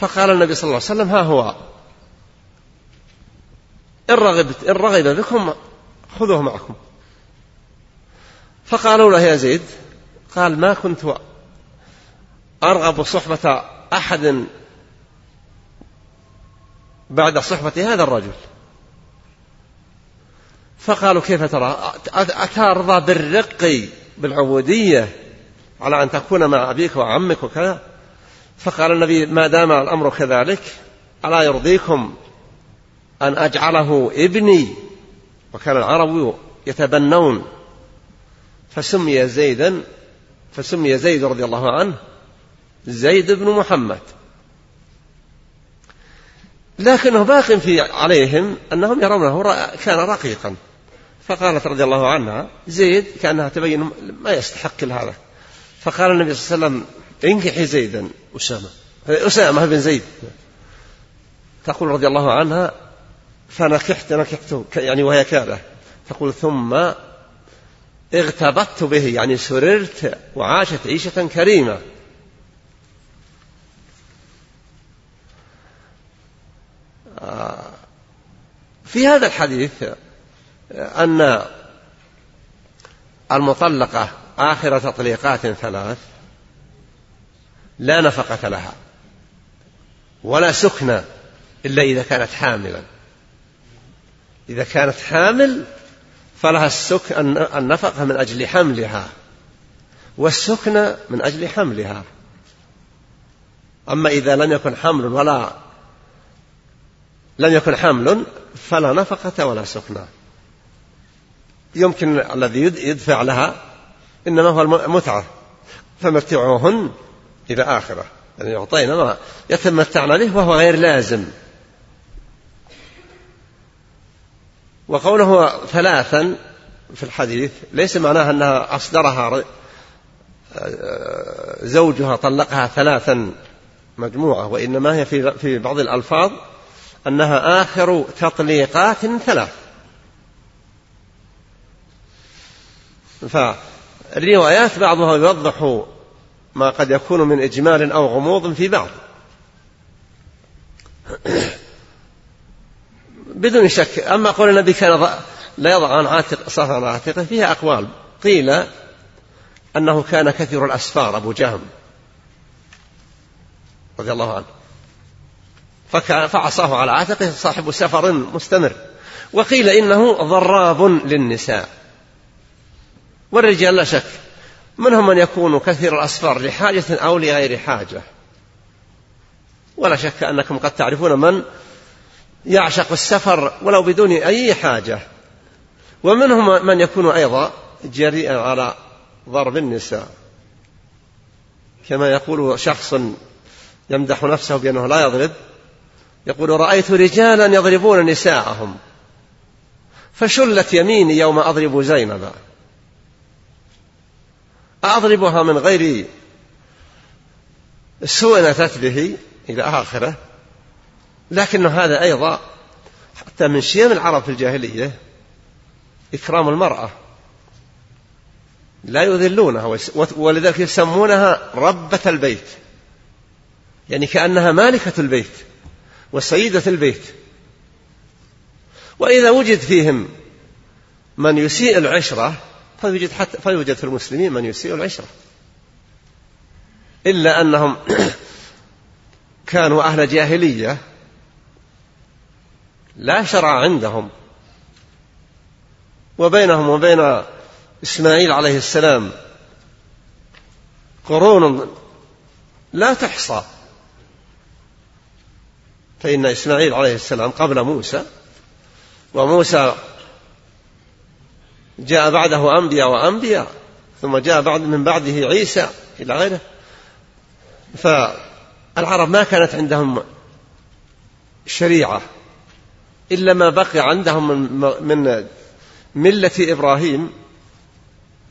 Speaker 2: فقال النبي صلى الله عليه وسلم ها هو إن رغبت إن رغب بكم خذوه معكم. فقالوا له يا زيد قال ما كنت أرغب صحبة أحد بعد صحبة هذا الرجل. فقالوا كيف ترى؟ أترضى بالرق بالعبودية على أن تكون مع أبيك وعمك وكذا؟ فقال النبي ما دام الأمر كذلك ألا يرضيكم أن أجعله ابني؟ وكان العرب يتبنون. فسمي زيدا فسمي زيد رضي الله عنه. زيد بن محمد. لكنه باق في عليهم أنهم يرونه كان رقيقا. فقالت رضي الله عنها زيد كأنها تبين ما يستحق هذا فقال النبي صلى الله عليه وسلم انكحي زيدا
Speaker 1: أسامة.
Speaker 2: أسامة بن زيد. تقول رضي الله عنها فنكحت نكحته يعني وهي كاره تقول ثم اغتبطت به يعني سررت وعاشت عيشة كريمة. في هذا الحديث أن المطلقة آخر تطليقات ثلاث لا نفقة لها ولا سكنى إلا إذا كانت حاملا. إذا كانت حامل فلها النفقة من أجل حملها والسكنى من أجل حملها. أما إذا لم يكن حمل ولا لم يكن حمل فلا نفقة ولا سكنى يمكن الذي يدفع لها إنما هو المتعة فمتعوهن إلى آخرة. يعني يعطينا ما يتمتعن به وهو غير لازم. وقوله ثلاثا في الحديث ليس معناه أنها أصدرها زوجها طلقها ثلاثا مجموعة وإنما هي في بعض الألفاظ أنها آخر تطليقات ثلاث. فالروايات بعضها يوضح ما قد يكون من إجمال أو غموض في بعض. بدون شك أما قول النبي كان لا يضع عن عاتق على عاتقه فيها أقوال. قيل أنه كان كثير الأسفار أبو جهم رضي الله عنه. فعصاه على عاتقه صاحب سفر مستمر. وقيل إنه ضراب للنساء. والرجال لا شك منهم من يكون كثير الأسفار لحاجة أو لغير حاجة. ولا شك أنكم قد تعرفون من يعشق السفر ولو بدون أي حاجة. ومنهم من يكون أيضا جريئا على ضرب النساء. كما يقول شخص يمدح نفسه بأنه لا يضرب يقول رأيت رجالا يضربون نساءهم فشلت يميني يوم أضرب زينب. أضربها من غير سوء أتت به إلى آخره. لكن هذا أيضا حتى من شيم العرب في الجاهلية إكرام المرأة. لا يذلونها ولذلك يسمونها ربة البيت. يعني كأنها مالكة البيت. وسيدة البيت. وإذا وجد فيهم من يسيء العشرة فيوجد حتى فيوجد في المسلمين من يسيء العشرة. إلا أنهم [coughs] كانوا أهل جاهلية لا شرع عندهم. وبينهم وبين إسماعيل عليه السلام قرون لا تحصى. فإن إسماعيل عليه السلام قبل موسى وموسى جاء بعده أنبياء وأنبياء ثم جاء بعد من بعده عيسى إلى غيره. فالعرب ما كانت عندهم شريعة إلا ما بقي عندهم من, ملة إبراهيم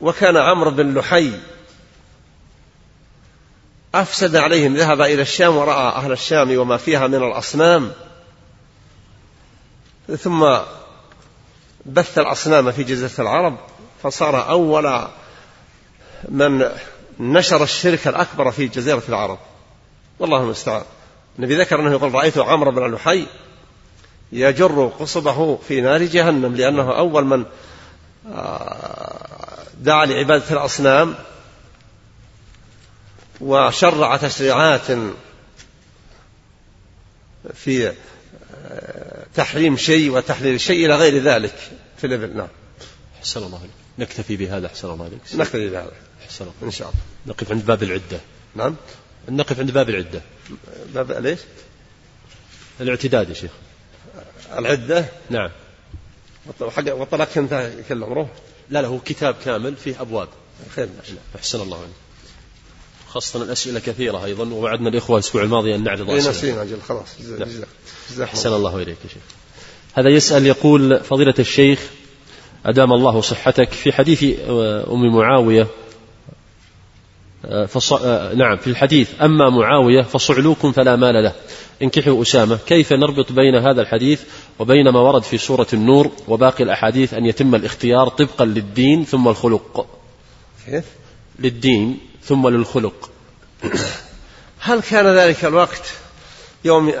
Speaker 2: وكان عمرو بن لحي أفسد عليهم ذهب إلى الشام ورأى أهل الشام وما فيها من الأصنام. ثم بث الأصنام في جزيرة العرب فصار أول من نشر الشرك الأكبر في جزيرة العرب. والله المستعان. النبي ذكر أنه يقول رأيت عمرو بن لحي يجر قصبه في نار جهنم لأنه أول من آه، دعا لعبادة الأصنام وشرع تشريعات في آه، تحريم شيء وتحليل شيء إلى غير ذلك في الإبل. نعم.
Speaker 1: أحسن الله عليك. نكتفي بهذا أحسن الله عليك.
Speaker 2: نكتفي بهذا.
Speaker 1: أحسن الله.
Speaker 2: إن شاء الله.
Speaker 1: نقف عند باب العدة.
Speaker 2: نعم.
Speaker 1: نقف عند باب العدة.
Speaker 2: باب ليش؟
Speaker 1: الاعتداد يا شيخ.
Speaker 2: العدة؟
Speaker 1: نعم.
Speaker 2: والطلاق انتهى كل عمره.
Speaker 1: لا لا هو كتاب كامل فيه أبواب.
Speaker 2: خير.
Speaker 1: أحسن الله عليك. خاصة الأسئلة كثيرة أيضا ووعدنا الإخوة الأسبوع الماضي أن نعرض
Speaker 2: أسئلة. نسينا أجل خلاص
Speaker 1: أحسن الله. إليك يا شيخ. هذا يسأل يقول فضيلة الشيخ أدام الله صحتك في حديث آه، أم معاوية آه، فص... آه، نعم في الحديث أما معاوية فصعلوك فلا مال له. انكحوا أسامة. كيف نربط بين هذا الحديث وبين ما ورد في سورة النور وباقي الأحاديث أن يتم الاختيار طبقا للدين ثم الخلق؟
Speaker 2: كيف؟
Speaker 1: للدين. ثم للخلق.
Speaker 2: هل كان ذلك الوقت يوم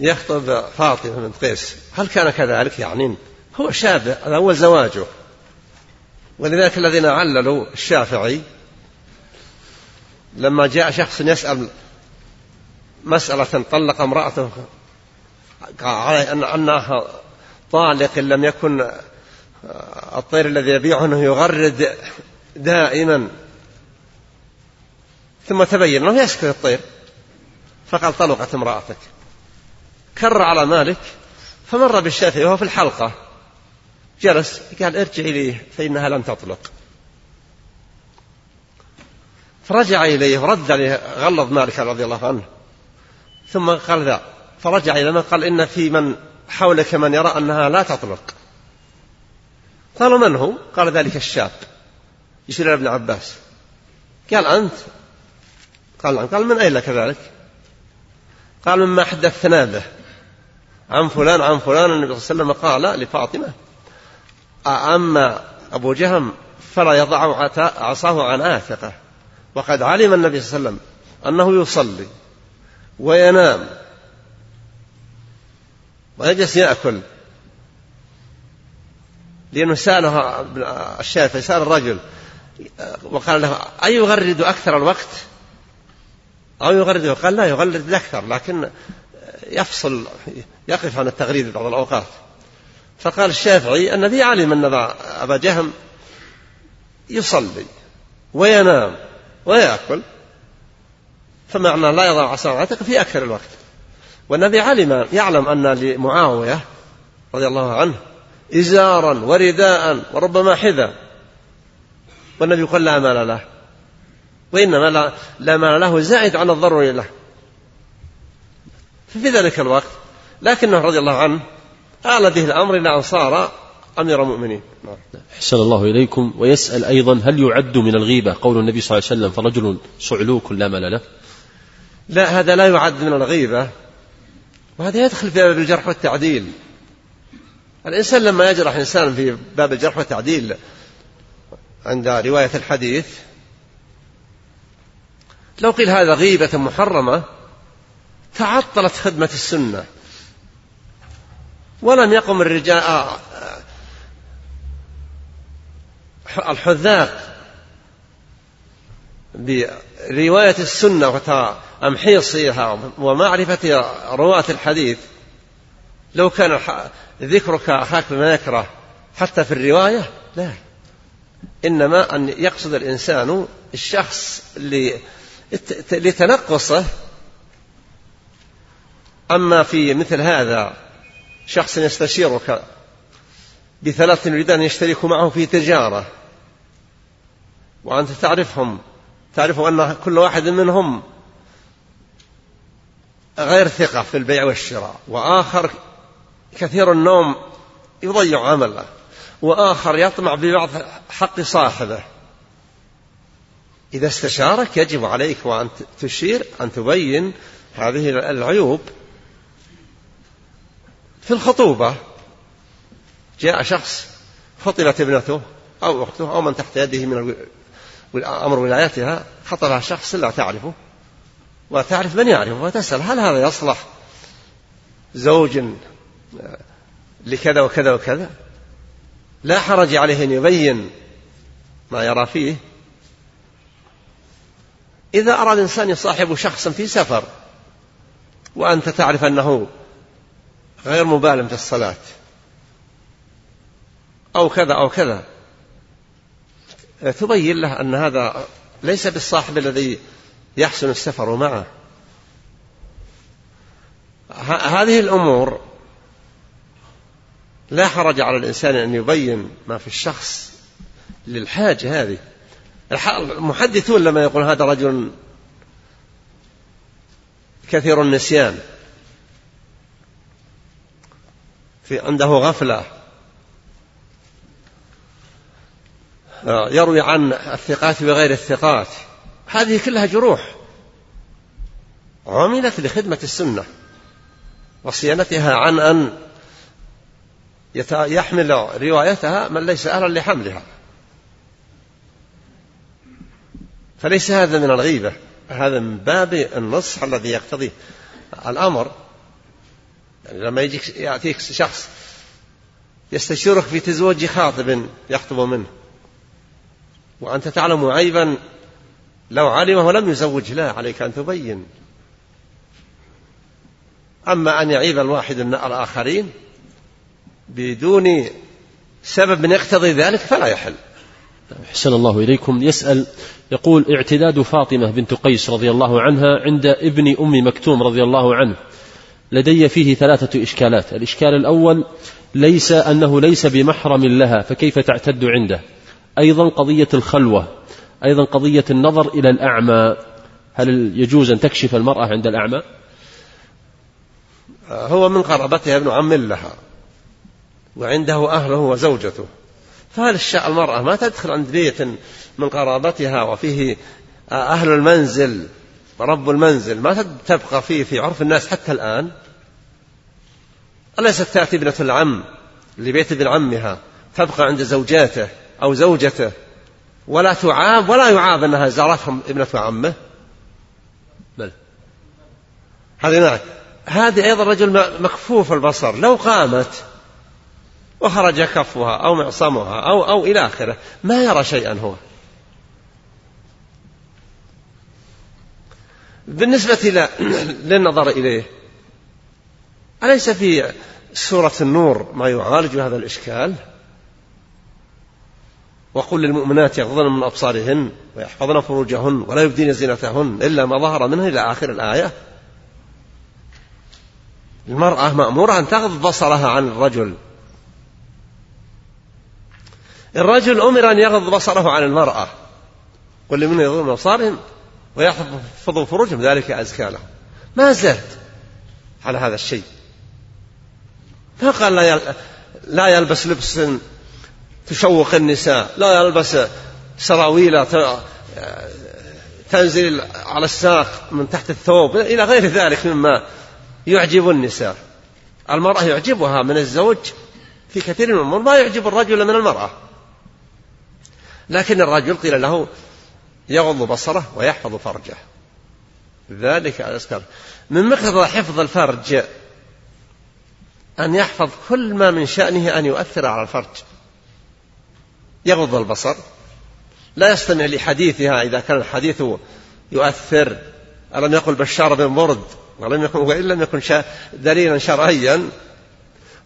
Speaker 2: يخطب فاطمة بنت قيس؟ هل كان كذلك؟ يعني هو شاب هذا أول زواجه. ولذلك الذين عللوا الشافعي لما جاء شخص يسأل مسألة طلق امرأته على أن أنها طالق لم يكن الطير الذي يبيعه أنه يغرد دائما. ثم تبين أنه يسكت الطير. فقال طلقت امرأتك. كر على مالك فمر بالشافعي وهو في الحلقة. جلس قال ارجع إليه فإنها لن تطلق. فرجع إليه ورد عليه غلظ مالك رضي الله عنه. ثم قال ذا فرجع إلى من قال إن في من حولك من يرى أنها لا تطلق. قالوا من هو؟ قال ذلك الشاب. يشير إلى ابن عباس. قال أنت؟ قال نعم. قال من أين لك ذلك قال مما حدثنا به. عن فلان عن فلان. النبي صلى الله عليه وسلم قال لفاطمة أما أبو جهم فلا يضع عصاه عن آثقه وقد علم النبي صلى الله عليه وسلم أنه يصلي وينام ويجلس يأكل. لأنه سأله الشافعي سأل الرجل وقال له أي يغرد أكثر الوقت؟ أو يغرد قال لا يغرد أكثر لكن يفصل يقف عن التغريد بعض الأوقات. فقال الشافعي النبي علم أن أبا جهم يصلي وينام ويأكل فمعنى لا يضع عصا في أكثر الوقت. والنبي علم يعلم أن لمعاوية رضي الله عنه إزارا ورداء وربما حذا. والنبي يقول لا مال له. وإنما لا, لا مال له زائد عن الضروري له. ففي ذلك الوقت لكنه رضي الله عنه آل به الأمر إلى أن صار أمير المؤمنين.
Speaker 1: أحسن الله إليكم. ويسأل أيضا هل يعد من الغيبة؟ قول النبي صلى الله عليه وسلم فرجل صعلوك لا مال له.
Speaker 2: لا هذا لا يعد من الغيبة. وهذا يدخل في باب الجرح والتعديل. الإنسان لما يجرح إنسان في باب الجرح والتعديل عند رواية الحديث لو قيل هذا غيبة محرمة تعطلت خدمة السنة. ولم يقم الرجال آه، الحذاق برواية السنة وتمحيصها ومعرفة رواة الحديث. لو كان ذكرك أخاك بما يكره حتى في الرواية لا. إنما أن يقصد الإنسان الشخص لتنقصه. أما في مثل هذا شخص يستشيرك بثلاث يريد أن يشتركوا معه في تجارة وأنت تعرفهم تعرف أن كل واحد منهم غير ثقة في البيع والشراء وآخر كثير النوم يضيع عمله وآخر يطمع ببعض حق صاحبه. إذا استشارك يجب عليك وأن تشير أن تبين هذه العيوب في الخطوبة. جاء شخص خطبت ابنته أو أخته أو من تحت يده من أمر ولايتها خطبها شخص لا تعرفه وتعرف من يعرفه وتسأل هل هذا يصلح؟ زوج لكذا وكذا وكذا. لا حرج عليه أن يبين ما يرى فيه. إذا أراد الإنسان يصاحب شخصا في سفر وأنت تعرف أنه غير مبالم في الصلاة أو كذا أو كذا تبين له أن هذا ليس بالصاحب الذي يحسن السفر معه. هذه الأمور لا حرج على الإنسان أن يبين ما في الشخص للحاجة هذه. المحدثون لما يقول هذا رجل كثير النسيان. في عنده غفلة. يروي عن الثقات وغير الثقات. هذه كلها جروح. عملت لخدمة السنة. وصيانتها عن أن يحمل روايتها من ليس أهلا لحملها. فليس هذا من الغيبة هذا من باب النصح الذي يقتضيه الأمر. يعني لما يجيك يأتيك شخص يستشيرك في تزوج خاطب يخطب منه وأنت تعلم عيبا لو علمه لم يزوج لا عليك أن تبين. أما أن يعيب الواحد الآخرين بدون سبب من يقتضي ذلك فلا يحل.
Speaker 1: أحسن الله إليكم. يسأل يقول اعتداد فاطمة بنت قيس رضي الله عنها عند ابن أم مكتوم رضي الله عنه. لدي فيه ثلاثة إشكالات. الإشكال الأول ليس أنه ليس بمحرم لها فكيف تعتد عنده؟ أيضا قضية الخلوة أيضا قضية النظر إلى الأعمى. هل يجوز أن تكشف المرأة عند الأعمى؟
Speaker 2: هو من قرابتها ابن عم لها وعنده أهله وزوجته. فهل الشاء المرأة ما تدخل عند بيت من قرابتها وفيه أهل المنزل رب المنزل ما تبقى فيه في عرف الناس حتى الآن؟ أليست تأتي ابنة العم لبيت ابن عمها تبقى عند زوجاته أو زوجته ولا تعاب ولا يعاب أنها زارتهم ابنة عمه؟ بل. هذه نعم هذه أيضا رجل مكفوف البصر. لو قامت وخرج كفها أو معصمها أو أو إلى آخره. ما يرى شيئا هو. بالنسبة للنظر إليه أليس في سورة النور ما يعالج هذا الإشكال؟ وقل للمؤمنات يغضن من أبصارهن ويحفظن فروجهن ولا يبدين زينتهن إلا ما ظهر منه إلى آخر الآية. المرأة مأمورة أن تغض بصرها عن الرجل. الرجل أمر أن يغض بصره عن المرأة. قل لمن يغضون أبصارهم ويحفظوا فروجهم ذلك أزكى لهم ما زلت على هذا الشيء. ما قال لا لا يلبس لبس تشوق النساء لا يلبس سراويل تنزل على الساق من تحت الثوب إلى غير ذلك مما يعجب النساء. المرأة يعجبها من الزوج في كثير من الأمور ما يعجب الرجل من المرأة. لكن الرجل قيل له يغض بصره ويحفظ فرجه. ذلك أذكر من مقتضى حفظ الفرج أن يحفظ كل ما من شأنه أن يؤثر على الفرج. يغض البصر. لا يستمع لحديثها إذا كان الحديث يؤثر. ألم يقل بشار بن برد؟ ولم يكن وإن لم يكن دليلا شرعيا.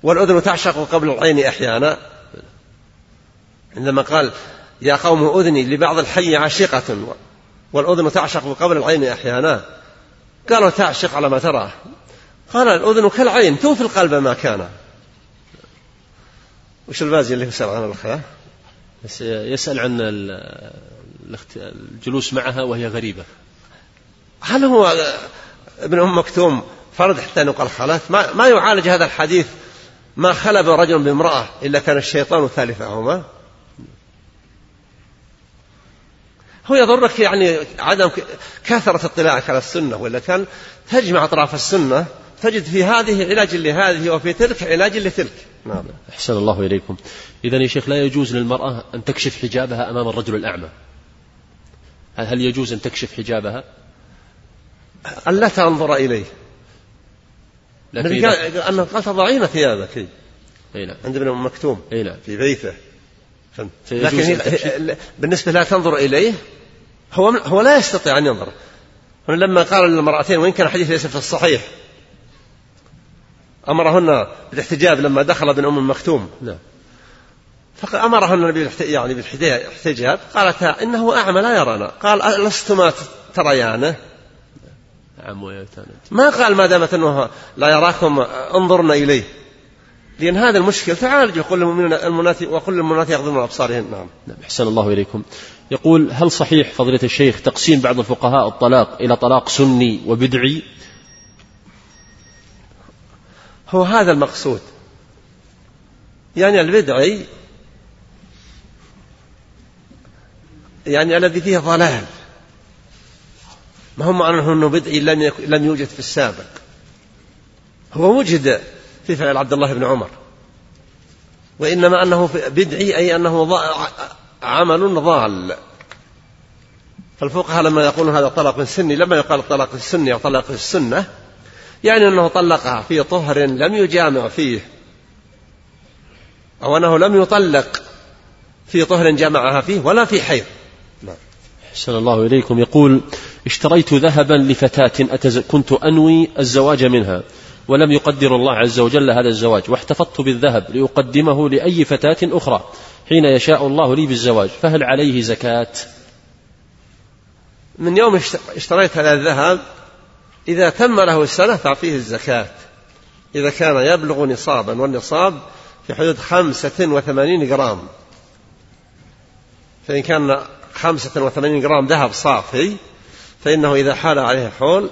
Speaker 2: والأذن تعشق قبل العين أحيانا. عندما قال يا قوم أذني لبعض الحي عاشقة والأذن تعشق قبل العين أحيانا. قالوا تعشق على ما ترى قال الأذن كالعين توفي القلب ما كان. وش البازي اللي يسأل عن الخلاء
Speaker 1: يسأل عن الجلوس معها وهي غريبة.
Speaker 2: هل هو ابن أم مكتوم فرد حتى نقل خلاف ما, ما يعالج هذا الحديث. ما خلب رجل بامرأة إلا كان الشيطان ثالثهما. هو يضرك يعني عدم كثرة اطلاعك على السنة ولا كان تجمع أطراف السنة تجد في هذه علاج لهذه وفي تلك علاج لتلك.
Speaker 1: نعم. أحسن الله إليكم. إذا يا شيخ لا يجوز للمرأة أن تكشف حجابها أمام الرجل الأعمى. هل يجوز أن تكشف حجابها؟
Speaker 2: أن لا تنظر إليه. لكن أن قال تضعين ثيابك.
Speaker 1: نعم.
Speaker 2: عند ابن مكتوم.
Speaker 1: نعم.
Speaker 2: في بيته. لكن بالنسبة لا تنظر إليه هو هو لا يستطيع أن ينظر. لما قال للمرأتين وإن كان الحديث ليس في الصحيح أمرهن بالاحتجاب لما دخل ابن أم مكتوم.
Speaker 1: نعم.
Speaker 2: فأمرهن النبي يعني بالاحتجاب قالتا إنه أعمى لا يرانا. قال لستما تريانه؟
Speaker 1: نعم.
Speaker 2: ما قال ما دامت أنه لا يراكم انظرن إليه. لأن هذا المشكل تعالج وقل المؤمنات وقل المؤمنات يغضبن أبصارهن نعم.
Speaker 1: نعم أحسن الله إليكم. يقول هل صحيح فضيلة الشيخ تقسيم بعض الفقهاء الطلاق إلى طلاق سني وبدعي؟
Speaker 2: هو هذا المقصود. يعني البدعي يعني الذي فيه ضلال. ما هو معنى أنه بدعي لم لم يوجد في السابق. هو وجد في فعل عبد الله بن عمر. وإنما أنه بدعي أي أنه عمل ضال. فالفقهاء لما يقولون هذا طلاق سني لما يقال الطلاق السني أو طلاق السنة يعني أنه طلقها في طهر لم يجامع فيه أو أنه لم يطلق في طهر جمعها فيه ولا في حيض.
Speaker 1: نعم. أحسن الله إليكم. يقول اشتريت ذهبا لفتاة أتز... كنت أنوي الزواج منها. ولم يقدر الله عز وجل هذا الزواج واحتفظت بالذهب لأقدمه لأي فتاة أخرى حين يشاء الله لي بالزواج فهل عليه زكاة؟
Speaker 2: من يوم اشتريت هذا الذهب إذا تم له السنة تعطيه الزكاة. إذا كان يبلغ نصابا والنصاب في حدود خمسة وثمانين جرام. فإن كان خمسة وثمانين جرام ذهب صافي فإنه إذا حال عليه حول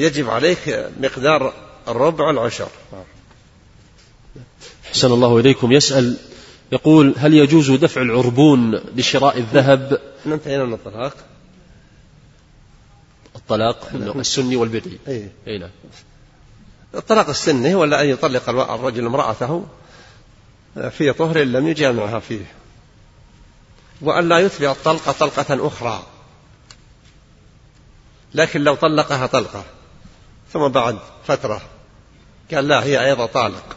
Speaker 2: يجب عليك مقدار الربع العشر
Speaker 1: حسن الله إليكم. يسأل يقول هل يجوز دفع العربون لشراء الذهب؟
Speaker 2: انتهينا من الطلاق.
Speaker 1: الطلاق [laughs] السني والبدعي.
Speaker 2: أي.
Speaker 1: أي نعم.
Speaker 2: الطلاق السني هو أن يطلق الرجل امرأته في طهر لم يجامعها فيه. وأن لا يتبع الطلقة طلقة أخرى. لكن لو طلقها طلقة. ثم بعد فترة قال لا هي أيضا طالق.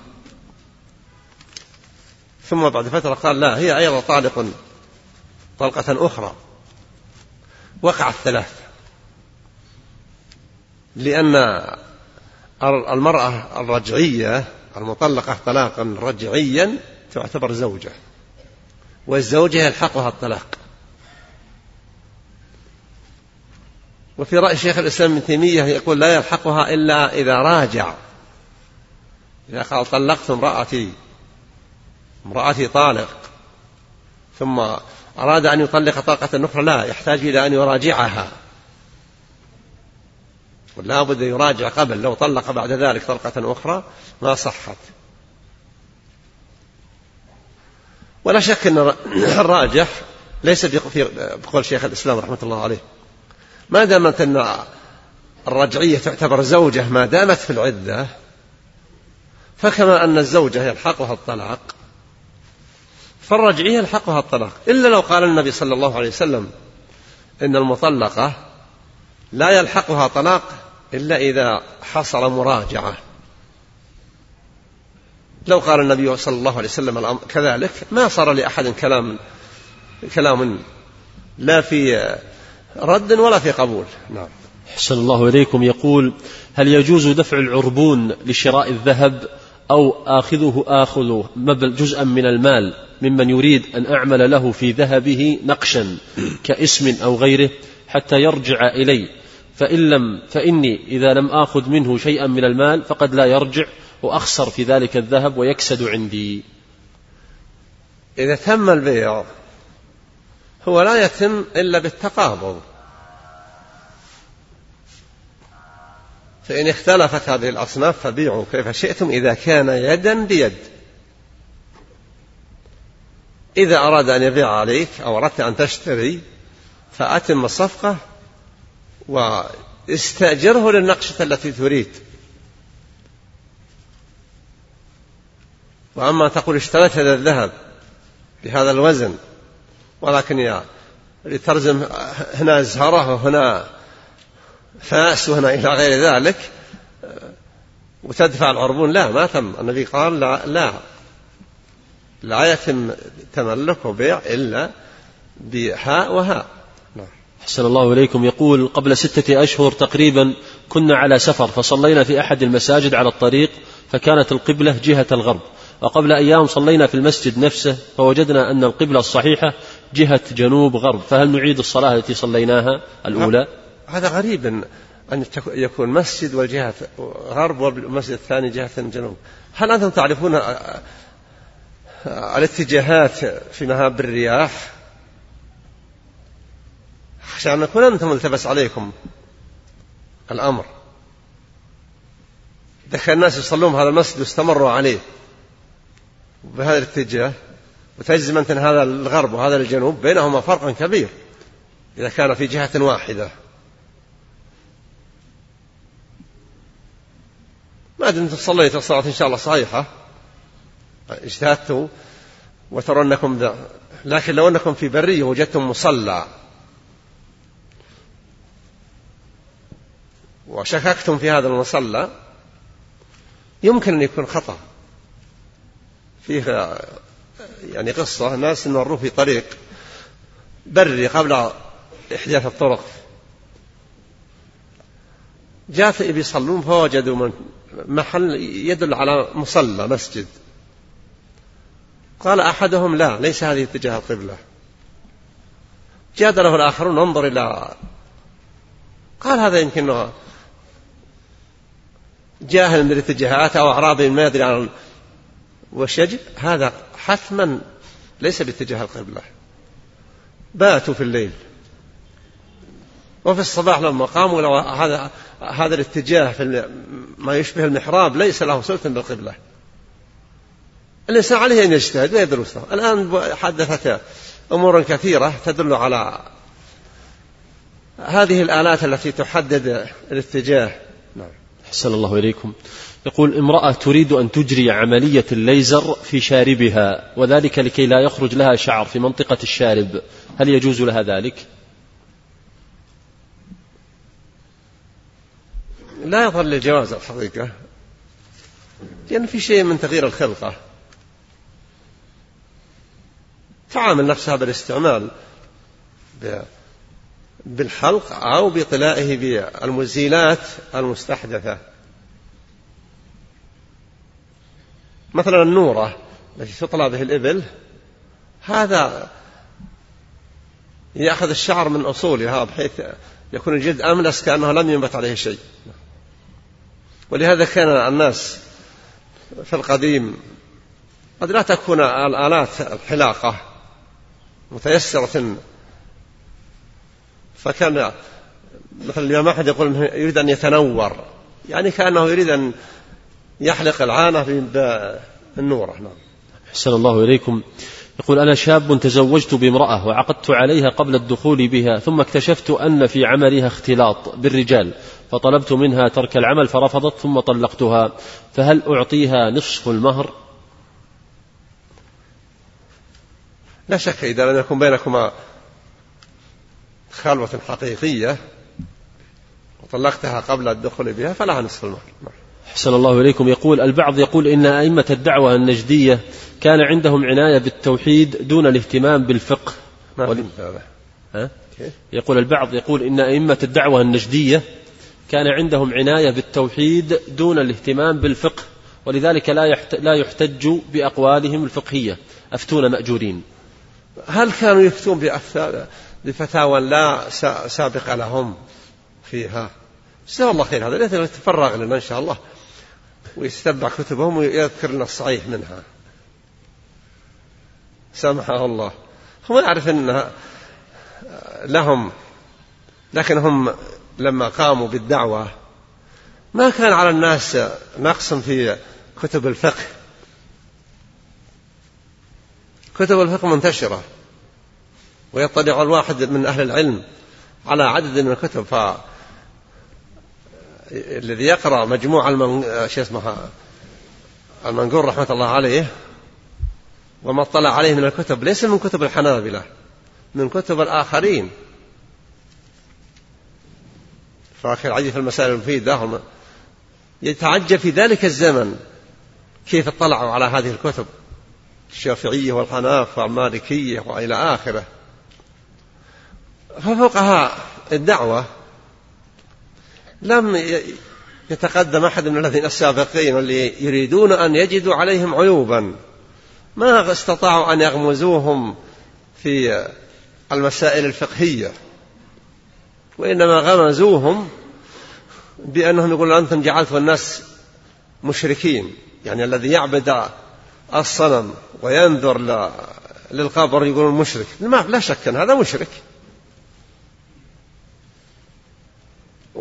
Speaker 2: ثم بعد فترة قال لا هي أيضا طالق طلقة أخرى. وقع الثلاث. لأن المرأة الرجعية المطلقة طلاقا رجعيا تعتبر زوجة. والزوجة يلحقها الطلاق. وفي رأي شيخ الإسلام ابن تيمية يقول لا يلحقها إلا إذا راجع. إذا قال طلقت امرأتي امرأتي طالق. ثم أراد أن يطلق طلقة أخرى لا يحتاج إلى أن يراجعها. ولا بد يراجع قبل لو طلق بعد ذلك طلقة أخرى ما صحت. ولا شك أن الراجح ليس بقول شيخ الإسلام رحمة الله عليه. ما دامت أن الرجعية تعتبر زوجة ما دامت في العدة فكما أن الزوجة يلحقها الطلاق فالرجعية يلحقها الطلاق. إلا لو قال النبي صلى الله عليه وسلم إن المطلقة لا يلحقها طلاق إلا إذا حصل مراجعة. لو قال النبي صلى الله عليه وسلم كذلك ما صار لأحد كلام كلام لا في رد ولا في قبول. نعم.
Speaker 1: حسن الله إليكم. يقول هل يجوز دفع العربون لشراء الذهب أو آخذه آخذ جزءا من المال ممن يريد أن أعمل له في ذهبه نقشا كاسم أو غيره حتى يرجع إلي؟ فإن لم فإني إذا لم آخذ منه شيئا من المال فقد لا يرجع وأخسر في ذلك الذهب ويكسد عندي.
Speaker 2: إذا تم البيع هو لا يتم إلا بالتقابض. فإن اختلفت هذه الأصناف فبيعوا كيف شئتم إذا كان يدا بيد. إذا أراد أن يبيع عليك أو أردت أن تشتري فأتم الصفقة واستأجره للنقشة التي تريد. وأما تقول اشتريت هذا الذهب بهذا الوزن ولكن يا لترزم هنا زهرة وهنا فاس وهنا إلى غير ذلك وتدفع العربون لا ما تم. النبي قال لا لا. لا يتم تملك وبيع إلا بهاء وهاء
Speaker 1: نعم. أحسن الله إليكم. يقول قبل ستة أشهر تقريبا كنا على سفر فصلينا في أحد المساجد على الطريق فكانت القبلة جهة الغرب. وقبل أيام صلينا في المسجد نفسه فوجدنا أن القبلة الصحيحة جهة جنوب غرب فهل نعيد الصلاة التي صليناها الأولى؟
Speaker 2: هذا غريب أن يكون مسجد والجهة غرب والمسجد الثاني جهة جنوب. هل أنتم تعرفون الاتجاهات في مهاب الرياح؟ عشان نكون أنتم ملتبس عليكم الأمر. دخل الناس يصلون هذا المسجد واستمروا عليه بهذا الاتجاه وتجزم أنت هذا الغرب وهذا الجنوب بينهما فرق كبير إذا كان في جهة واحدة. ما دمت صليت الصلاة إن شاء الله صحيحة. اجتهدتوا وترى لكن لو أنكم في برية وجدتم مصلى وشككتم في هذا المصلى يمكن أن يكون خطأ. فيه يعني قصة ناس مروا في طريق بري قبل إحداث الطرق. جاء بيصلون فوجدوا من محل يدل على مصلى مسجد. قال أحدهم لا ليس هذه اتجاه القبلة. جادله الآخرون انظر إلى قال هذا يمكن جاهل من الاتجاهات أو أعرابي ما يدري عن وش يجب؟ هذا حتما ليس باتجاه القبلة. باتوا في الليل. وفي الصباح لما قاموا لو هذا هذا الاتجاه في ما يشبه المحراب ليس له صلة بالقبلة. الإنسان عليه أن يجتهد ويدرس الآن حدثت أمور كثيرة تدل على هذه الآلات التي تحدد الاتجاه.
Speaker 1: نعم. أحسن الله إليكم. يقول امرأة تريد أن تجري عملية الليزر في شاربها وذلك لكي لا يخرج لها شعر في منطقة الشارب. هل يجوز لها ذلك؟
Speaker 2: لا يظهر للجواز الحقيقة. لأن في شيء من تغيير الخلقة. تعامل نفسها بالاستعمال بالحلق أو بطلائه بالمزيلات المستحدثة. مثلا النورة التي تطلى به الإبل هذا يأخذ الشعر من أصولها بحيث يكون الجلد أملس كأنه لم ينبت عليه شيء. ولهذا كان الناس في القديم قد لا تكون الآلات الحلاقة متيسرة. فكان مثلا الإمام أحمد يقول يريد أن يتنور يعني كأنه يريد أن يحلق العانة بالنورة نعم.
Speaker 1: أحسن الله إليكم. يقول أنا شاب تزوجت بامرأة وعقدت عليها قبل الدخول بها ثم اكتشفت أن في عملها اختلاط بالرجال فطلبت منها ترك العمل فرفضت ثم طلقتها فهل أعطيها نصف المهر؟
Speaker 2: لا شك إذا لم يكن بينكما خلوة حقيقية وطلقتها قبل الدخول بها فلها نصف المهر
Speaker 1: أحسن الله إليكم. يقول البعض يقول إن أئمة الدعوة النجدية كان عندهم عناية بالتوحيد دون الاهتمام بالفقه.
Speaker 2: ما
Speaker 1: ها؟ يقول البعض يقول إن أئمة الدعوة النجدية كان عندهم عناية بالتوحيد دون الاهتمام بالفقه ولذلك لا لا يحتج بأقوالهم الفقهية. أفتون مأجورين.
Speaker 2: هل كانوا يفتون بفتاوى لا سابق لهم فيها؟ جزاه الله خير. هذا ليس يتفرغ لنا إن شاء الله. ويتتبع كتبهم ويذكر لنا الصحيح منها. سامحه الله. هو يعرف أن لهم لكن هم لما قاموا بالدعوة ما كان على الناس نقص في كتب الفقه. كتب الفقه منتشرة ويطلع الواحد من أهل العلم على عدد من الكتب ف الذي يقرأ مجموع المن... شو اسمها المنقور رحمة الله عليه وما اطلع عليه من الكتب ليس من كتب الحنابلة من كتب الآخرين. فأخي العجيب في المسائل المفيدة يتعجب في ذلك الزمن كيف اطلعوا على هذه الكتب الشافعية والحناف والمالكية وإلى آخره. ففقهاء الدعوة لم يتقدم أحد من الذين السابقين اللي يريدون أن يجدوا عليهم عيوبا ما استطاعوا أن يغمزوهم في المسائل الفقهية. وإنما غمزوهم بأنهم يقولون أنتم جعلتم الناس مشركين. يعني الذي يعبد الصنم وينذر للقبر يقولون مشرك. لا شك أن هذا مشرك.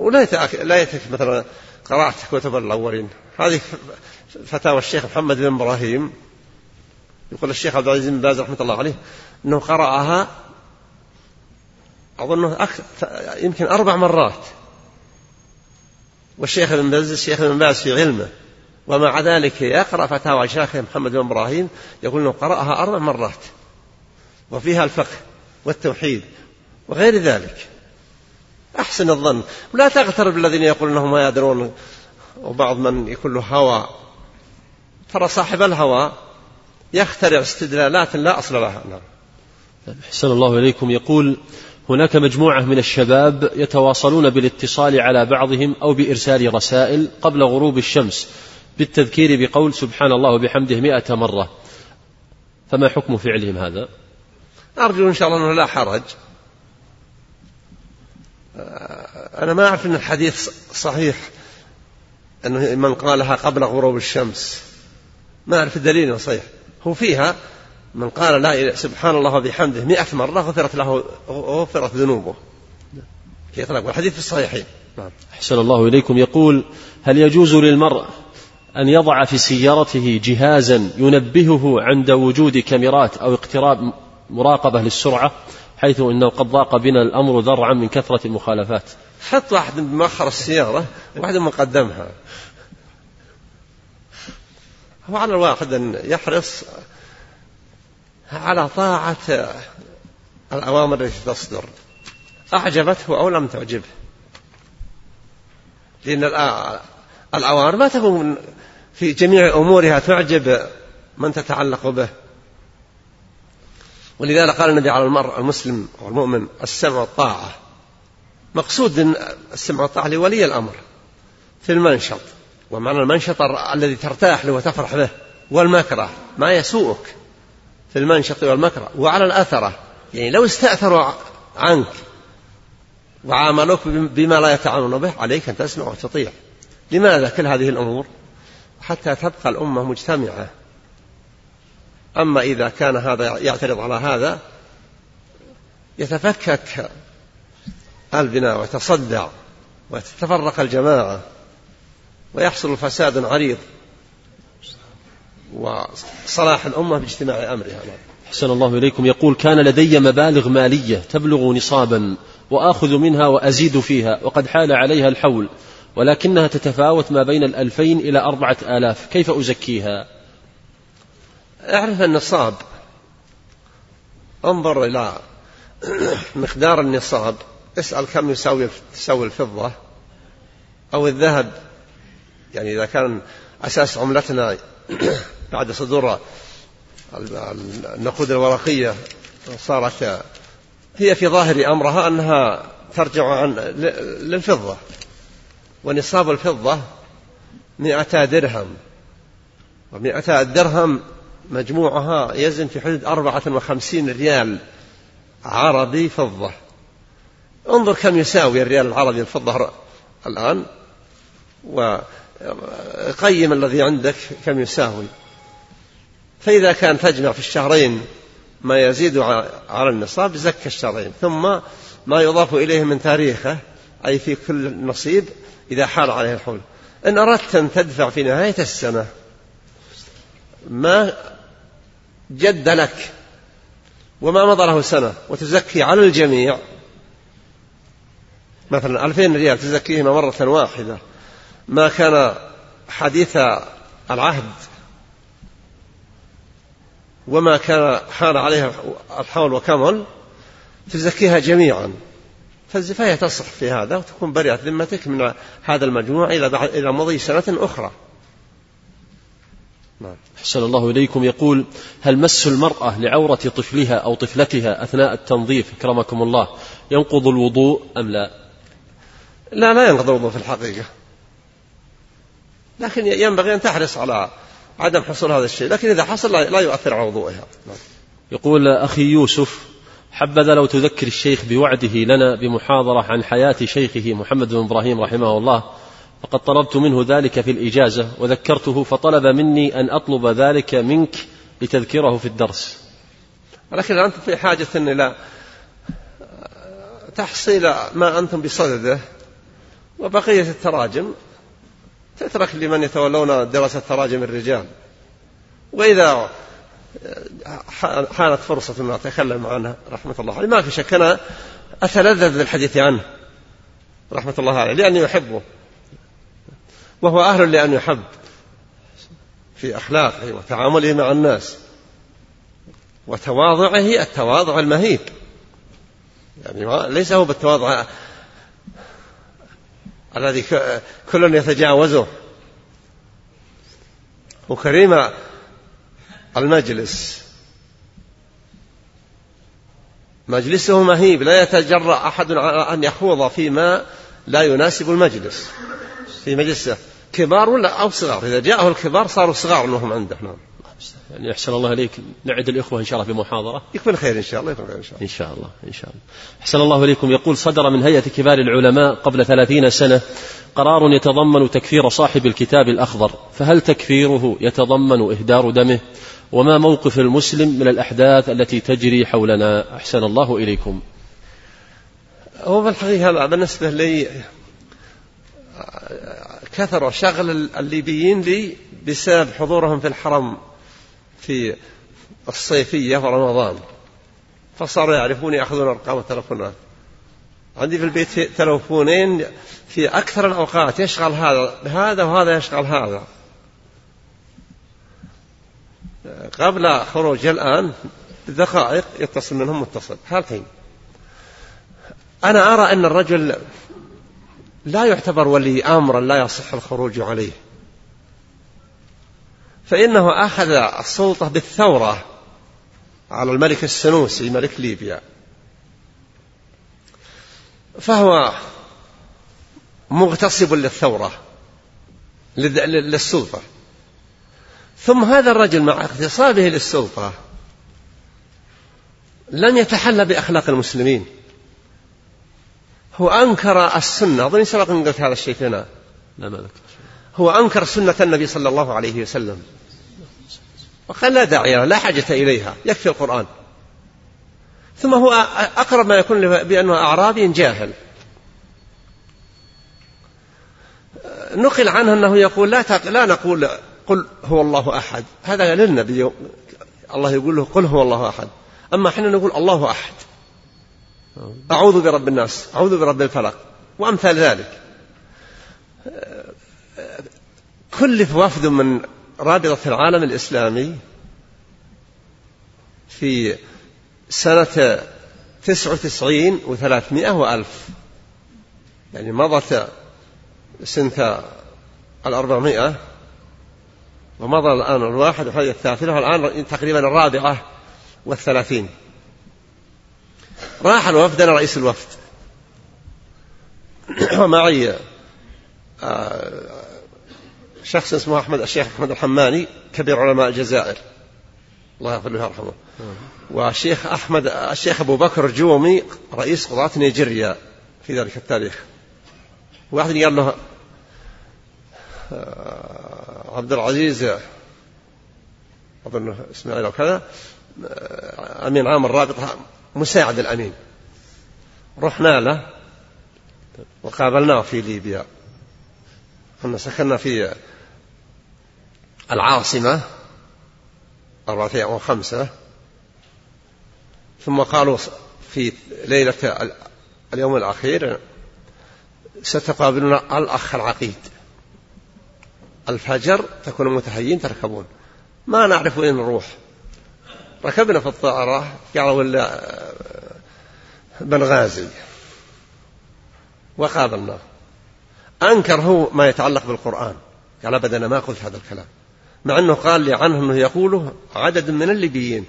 Speaker 2: ولا لا يتك مثلا قرأت كتب الأولين. هذه فتاوى الشيخ محمد بن إبراهيم. يقول الشيخ عبد العزيز بن باز رحمة الله عليه أنه قرأها أظنه يمكن أربع مرات. والشيخ ابن باز الشيخ ابن باز في علمه. ومع ذلك يقرأ فتاوى الشيخ محمد بن إبراهيم. يقول أنه قرأها أربع مرات. وفيها الفقه والتوحيد وغير ذلك. أحسن الظن. ولا تغترب الذين يقولون أنهم ما يدرون. وبعض من يكون له هوى. ترى صاحب الهوى يخترع استدلالات لا أصل لها. نعم.
Speaker 1: أحسن الله إليكم. يقول هناك مجموعة من الشباب يتواصلون بالاتصال على بعضهم أو بإرسال رسائل قبل غروب الشمس بالتذكير بقول سبحان الله وبحمده مئة مرة. فما حكم فعلهم هذا؟
Speaker 2: أرجو إن شاء الله أنه لا حرج. أنا ما أعرف أن الحديث صحيح أنه من قالها قبل غروب الشمس. ما أعرف الدليل صحيح. هو فيها من قال لا سبحان الله وبحمده مئة مرة غفرت له غفرت ذنوبه. في إطلاق والحديث في الصحيحين.
Speaker 1: نعم. أحسن الله إليكم. يقول هل يجوز للمرء أن يضع في سيارته جهازا ينبهه عند وجود كاميرات أو اقتراب مراقبة للسرعة؟ حيث انه قد ضاق بنا الأمر ذرعا من كثرة المخالفات.
Speaker 2: حط واحد بمؤخر السيارة وواحد مقدمها هو على الواحد أن يحرص على طاعة الأوامر التي تصدر. أعجبته أو لم تعجبه. لأن الأوامر ما تكون في جميع أمورها تعجب من تتعلق به. ولذلك قال النبي على المرء المسلم والمؤمن السمع والطاعة. مقصود السمع والطاعة لولي الأمر في المنشط ومعنى المنشط الذي ترتاح له وتفرح به والمكره ما يسوءك في المنشط والمكره وعلى الأثرة. يعني لو استأثروا عنك وعاملوك بما لا يتعاملون به عليك أن تسمع وتطيع. لماذا كل هذه الأمور؟ حتى تبقى الأمة مجتمعة. أما إذا كان هذا يعترض على هذا يتفكك البناء ويتصدع وتتفرق الجماعة ويحصل فساد عريض وصلاح الأمة باجتماع أمرها.
Speaker 1: أحسن الله إليكم. يقول كان لدي مبالغ مالية تبلغ نصابا وآخذ منها وأزيد فيها وقد حال عليها الحول ولكنها تتفاوت ما بين الألفين إلى أربعة آلاف. كيف أزكيها؟
Speaker 2: أعرف النصاب أنظر إلى [clears throat] مقدار النصاب اسأل كم يساوي تساوي الفضة. أو الذهب. يعني إذا كان أساس عملتنا [clears throat] بعد صدور النقود الورقية صارت هي في ظاهر أمرها أنها ترجع عن للفضة. ونصاب الفضة مئتا درهم. ومئتا درهم مجموعها يزن في حدود أربعة وخمسين ريال عربي فضة. انظر كم يساوي الريال العربي الفضة الآن وقيم الذي عندك كم يساوي. فإذا كان تجمع في الشهرين ما يزيد على النصاب زك الشهرين. ثم ما يضاف إليه من تاريخه أي في كل نصيب إذا حال عليه الحول. إن أردت أن تدفع في نهاية السنة ما جد لك وما مضى له سنة وتزكي على الجميع. مثلا ألفين ريال تزكيهما مرة واحدة. ما كان حديث العهد وما كان حال عليها الحول وكمل تزكيها جميعا. فهي تصح في هذا وتكون بريئة ذمتك من هذا المجموع إلى مضي سنة أخرى.
Speaker 1: نعم. أحسن الله إليكم. يقول هل مس المرأة لعورة طفلها أو طفلتها أثناء التنظيف؟ أكرمكم الله. ينقض الوضوء أم لا؟
Speaker 2: لا لا ينقض الوضوء في الحقيقة. لكن ينبغي أن تحرص على عدم حصول هذا الشيء لكن إذا حصل لا يؤثر على وضوئها.
Speaker 1: يقول أخي يوسف حبذا لو تذكر الشيخ بوعده لنا بمحاضرة عن حياة شيخه محمد بن إبراهيم رحمه الله. فقد طلبت منه ذلك في الإجازة وذكرته فطلب مني أن أطلب ذلك منك لتذكره في الدرس.
Speaker 2: ولكن أنت في حاجة إلى تحصيل ما أنتم بصدده وبقية التراجم تترك لمن يتولون دراسة تراجم الرجال. وإذا حانت فرصة أن أتكلم عنها رحمة الله عليه. ما في شك أنا أتلذذ بالحديث عنه رحمة الله عليه لأني أحبه. وهو أهل لأن يحب في أخلاقه وتعامله مع الناس. وتواضعه التواضع المهيب. يعني ليس هو بالتواضع الذي كل يتجاوزه. وكريم المجلس. مجلسه مهيب لا يتجرأ أحد على أن يخوض فيما لا يناسب المجلس في مجلسه. كبار ولا أو صغار؟ إذا جاءه الكبار صاروا صغار أنهم عنده نعم.
Speaker 1: يعني أحسن الله إليك. نعد الإخوة إن شاء الله في محاضرة.
Speaker 2: يكون خير إن شاء الله يكون خير إن شاء الله.
Speaker 1: إن شاء الله إن شاء الله. أحسن الله إليكم. يقول صدر من هيئة كبار العلماء قبل ثلاثين سنة قرار يتضمن تكفير صاحب الكتاب الأخضر. فهل تكفيره يتضمن إهدار دمه؟ وما موقف المسلم من الأحداث التي تجري حولنا؟ أحسن الله إليكم.
Speaker 2: هو في الحقيقة بالنسبة لي كثر شغل الليبيين لي بسبب حضورهم في الحرم في الصيفية ورمضان فصاروا يعرفون يأخذون أرقام التلفونات. عندي في البيت تلفونين في أكثر الأوقات يشغل هذا هذا وهذا يشغل هذا. قبل خروج الآن دقائق يتصل منهم متصل. هالحين أنا أرى أن الرجل لا يعتبر ولي أمرا لا يصح الخروج عليه. فإنه أخذ السلطة بالثورة على الملك السنوسي ملك ليبيا. فهو مغتصب للثورة للسلطة. ثم هذا الرجل مع اغتصابه للسلطة لم يتحلى بأخلاق المسلمين. هو أنكر السنة. أظن سبق أن قلت هذا الشيء هنا. لا هو أنكر سنة النبي صلى الله عليه وسلم. وقال لا داعي لا حاجة إليها. يكفي القرآن. ثم هو أقرب ما يكون بأنه أعرابي جاهل. نقل عنه أنه يقول لا لا نقول قل هو الله أحد. هذا للنبي. الله يقول له قل هو الله أحد. أما إحنا نقول الله أحد. أعوذ برب الناس أعوذ برب الفلق وأمثال ذلك. كلف وفد من رابطة العالم الإسلامي في سنة تسعة وتسعين وثلاثمائة وألف يعني مضت سنة الأربعمائة ومضى الآن الواحد وهذه الثالثة والآن تقريبا الرابعة والثلاثين. راح الوفد أنا رئيس الوفد. [clears throat] ومعي آه، شخص اسمه أحمد الشيخ أحمد الحماني كبير علماء الجزائر. الله يغفر له ويرحمه. والشيخ أحمد الشيخ أبو بكر جومي رئيس قضاة نيجيريا في ذلك التاريخ. واحد قال له آه، عبد العزيز أظن إسماعيل أو كذا آه، أمين عام الرابطة مساعد الأمين. رحنا له وقابلناه في ليبيا. كنا سكننا في العاصمة أربعة وخمسة ثم قالوا في ليلة اليوم الأخير ستقابلنا الأخ العقيد. الفجر تكونوا متهيئين تركبون. ما نعرف وين نروح. ركبنا في الطائرة قالوا ولا بنغازي وقابلناه أنكر هو ما يتعلق بالقرآن. قال أبدا أنا ما قلت هذا الكلام. مع أنه قال لي عنه أنه يقوله عدد من الليبيين.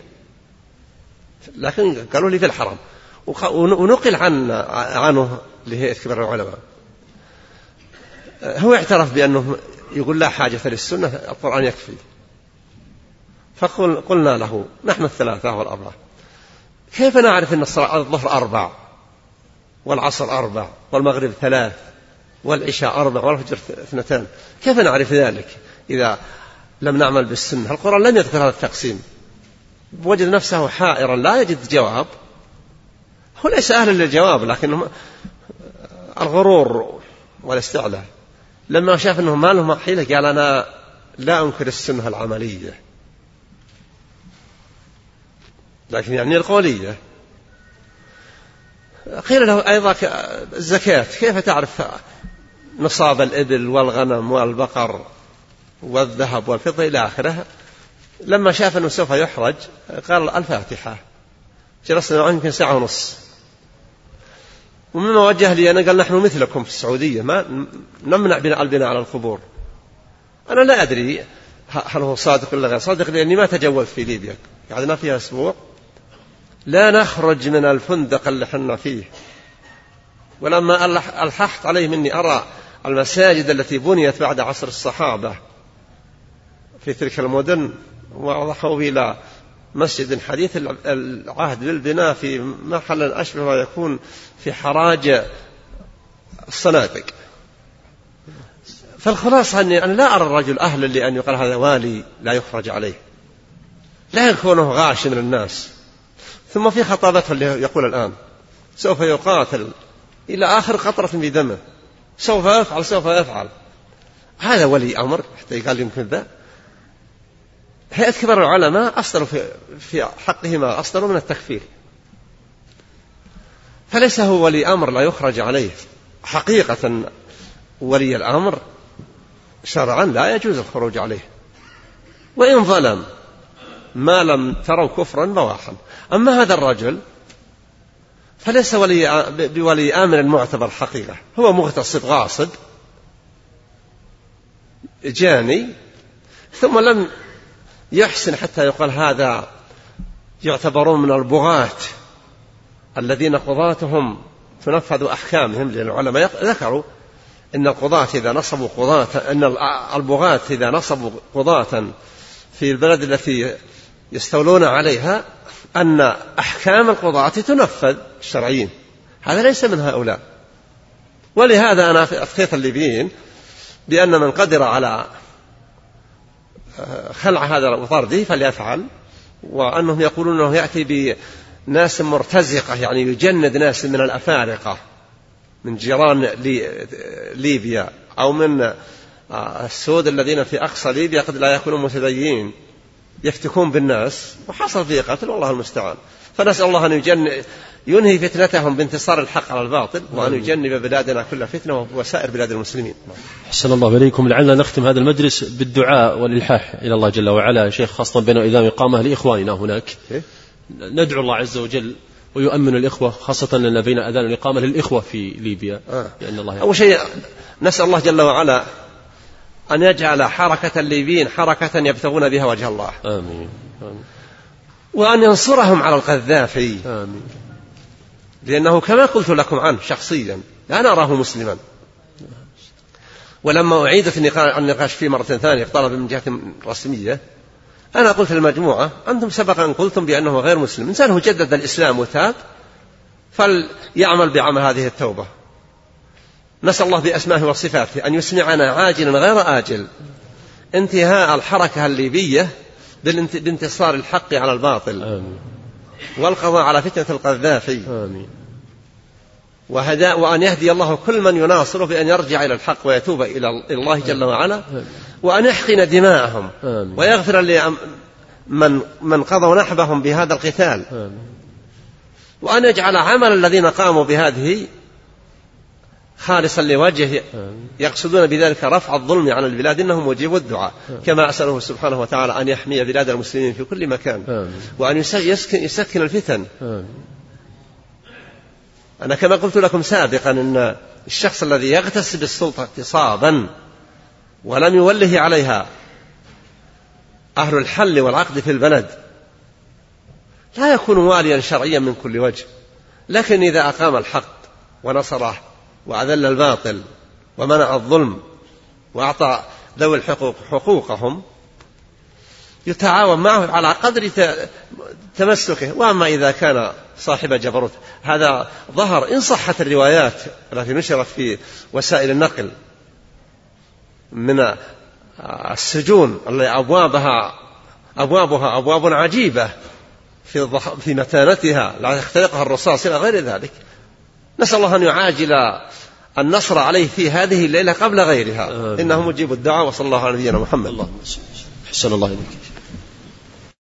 Speaker 2: لكن قالوا لي في الحرم. ونقل عن عنه لهيئة كبار العلماء. هو اعترف بأنه يقول لا حاجة للسنة القرآن يكفي. فقلنا له نحن الثلاثة والأربعة. كيف نعرف أن الظهر أربع والعصر أربع والمغرب ثلاث والعشاء أربع والفجر اثنتان؟ كيف نعرف ذلك إذا لم نعمل بالسنة؟ القرآن لم يذكر هذا التقسيم. وجد نفسه حائرا لا يجد جواب. هو ليس أهلا للجواب لكنه الغرور والاستعلاء لما شاف أنه ما له حيلة قال أنا لا أنكر السنة العملية. لكن يعني القولية. قيل له أيضا الزكاة. كيف تعرف نصاب الإبل والغنم والبقر والذهب والفضة إلى آخره؟ لما شاف أنه سوف يحرج قال الفاتحة. جلسنا معه يمكن ساعة ونص. ومما وجه لي أنا قال نحن مثلكم في السعودية. ما نمنع بناء البناء على القبور. أنا لا أدري هل هو صادق ولا غير صادق لأني ما تجولت في ليبيا. قعدنا فيها أسبوع. لا نخرج من الفندق اللي حنا فيه. ولما ألححت عليه مني أرى المساجد التي بنيت بعد عصر الصحابة في تلك المدن وأضحوا إلى مسجد حديث العهد بالبناء في محل أشبه ما يكون في حراج الصنادق. فالخلاصة أني أنا لا أرى الرجل أهلا لأن يقال هذا والي لا يخرج عليه. لا يكونه غاش من الناس ثم في خطابته اللي يقول الآن. سوف يقاتل إلى آخر قطرة في دمه. سوف يفعل سوف يفعل. هذا ولي أمر حتى يقال يمكن ذا. هيئة كبار العلماء أصدروا في, في حقه ما أصدروا من التكفير. فليس هو ولي أمر لا يخرج عليه. حقيقة ولي الأمر شرعا لا يجوز الخروج عليه. وإن ظلم ما لم تروا كفرا بواحا. أما هذا الرجل فليس ولي بولي آمر معتبر حقيقة. هو مغتصب غاصب جاني ثم لم يحسن حتى يقال هذا يعتبرون من البغاة الذين قضاتهم تنفذ أحكامهم لأن العلماء ذكروا أن القضاة إذا نصبوا قضاة أن البغاة إذا نصبوا قضاة في البلد التي يستولون عليها أن أحكام القضاة تنفذ الشرعيين. هذا ليس من هؤلاء. ولهذا أنا أفتيت الليبيين بأن من قدر على خلع هذا وطرده فليفعل وأنهم يقولون أنه يأتي بناس مرتزقة يعني يجند ناس من الأفارقة من جيران ليبيا أو من السود الذين في أقصى ليبيا قد لا يكونوا متدينين. يفتكون بالناس وحصل فيه قتل والله المستعان. فنسأل الله أن يجن ينهي فتنتهم بانتصار الحق على الباطل وأن يجنب بلادنا كل فتنة وسائر بلاد المسلمين.
Speaker 1: أحسن الله إليكم. لعلنا نختم هذا المجلس بالدعاء والإلحاح إلى الله جل وعلا. شيخ خاصة بين إذا إقامة لإخواننا هناك. إيه؟ ندعو الله عز وجل ويؤمن الإخوة خاصة أن بين أذان الإقامة للإخوة في ليبيا.
Speaker 2: آه. لأن الله أول شيء نسأل الله جل وعلا أن يجعل حركة الليبيين حركة يبتغون بها وجه الله.
Speaker 1: آمين, آمين.
Speaker 2: وأن ينصرهم على القذافي. آمين. لأنه كما قلت لكم عنه شخصيا لا نراه مسلما. ولما أعيدت النقاش فيه مرة ثانية طلب من جهة رسمية أنا قلت للمجموعة أنتم سبق أن قلتم بأنه غير مسلم. إنسان جدد الإسلام وتاب فليعمل بعمل هذه التوبة. نسأل الله بأسمائه وصفاته أن يسمعنا عاجلا غير آجل انتهاء الحركة الليبية بانتصار الحق على الباطل آمين. والقضاء على فتنة القذافي آمين. وهداء وأن يهدي الله كل من يناصره بأن يرجع إلى الحق ويتوب إلى الله جل وعلا وأن يحقن دماءهم آمين. ويغفر لمن من قضوا نحبهم بهذا القتال آمين. وأن يجعل عمل الذين قاموا بهذه خالصا لوجهه يقصدون بذلك رفع الظلم عن البلاد إنهم مجيبوا الدعاء. كما أسأله سبحانه وتعالى أن يحمي بلاد المسلمين في كل مكان. وأن يسكن, يسكن الفتن. أنا كما قلت لكم سابقا إن الشخص الذي يغتسب السلطه اغتصابا ولم يوله عليها أهل الحل والعقد في البلد لا يكون واليا شرعيا من كل وجه. لكن إذا أقام الحق ونصره وأذل الباطل ومنع الظلم وأعطى ذوي الحقوق حقوقهم يتعاون معه على قدر تمسكه. وأما إذا كان صاحب جبروت هذا ظهر إن صحت الروايات التي نشرت في وسائل النقل من السجون التي أبوابها أبوابها أبواب عجيبة في في متانتها لا يخترقها الرصاص إلى غير ذلك. نسأل الله أن يعاجل النصر عليه في هذه الليلة قبل غيرها. إنه مجيب الدعاء وصلى الله على نبينا محمد.
Speaker 1: الله أحسن الله إليك.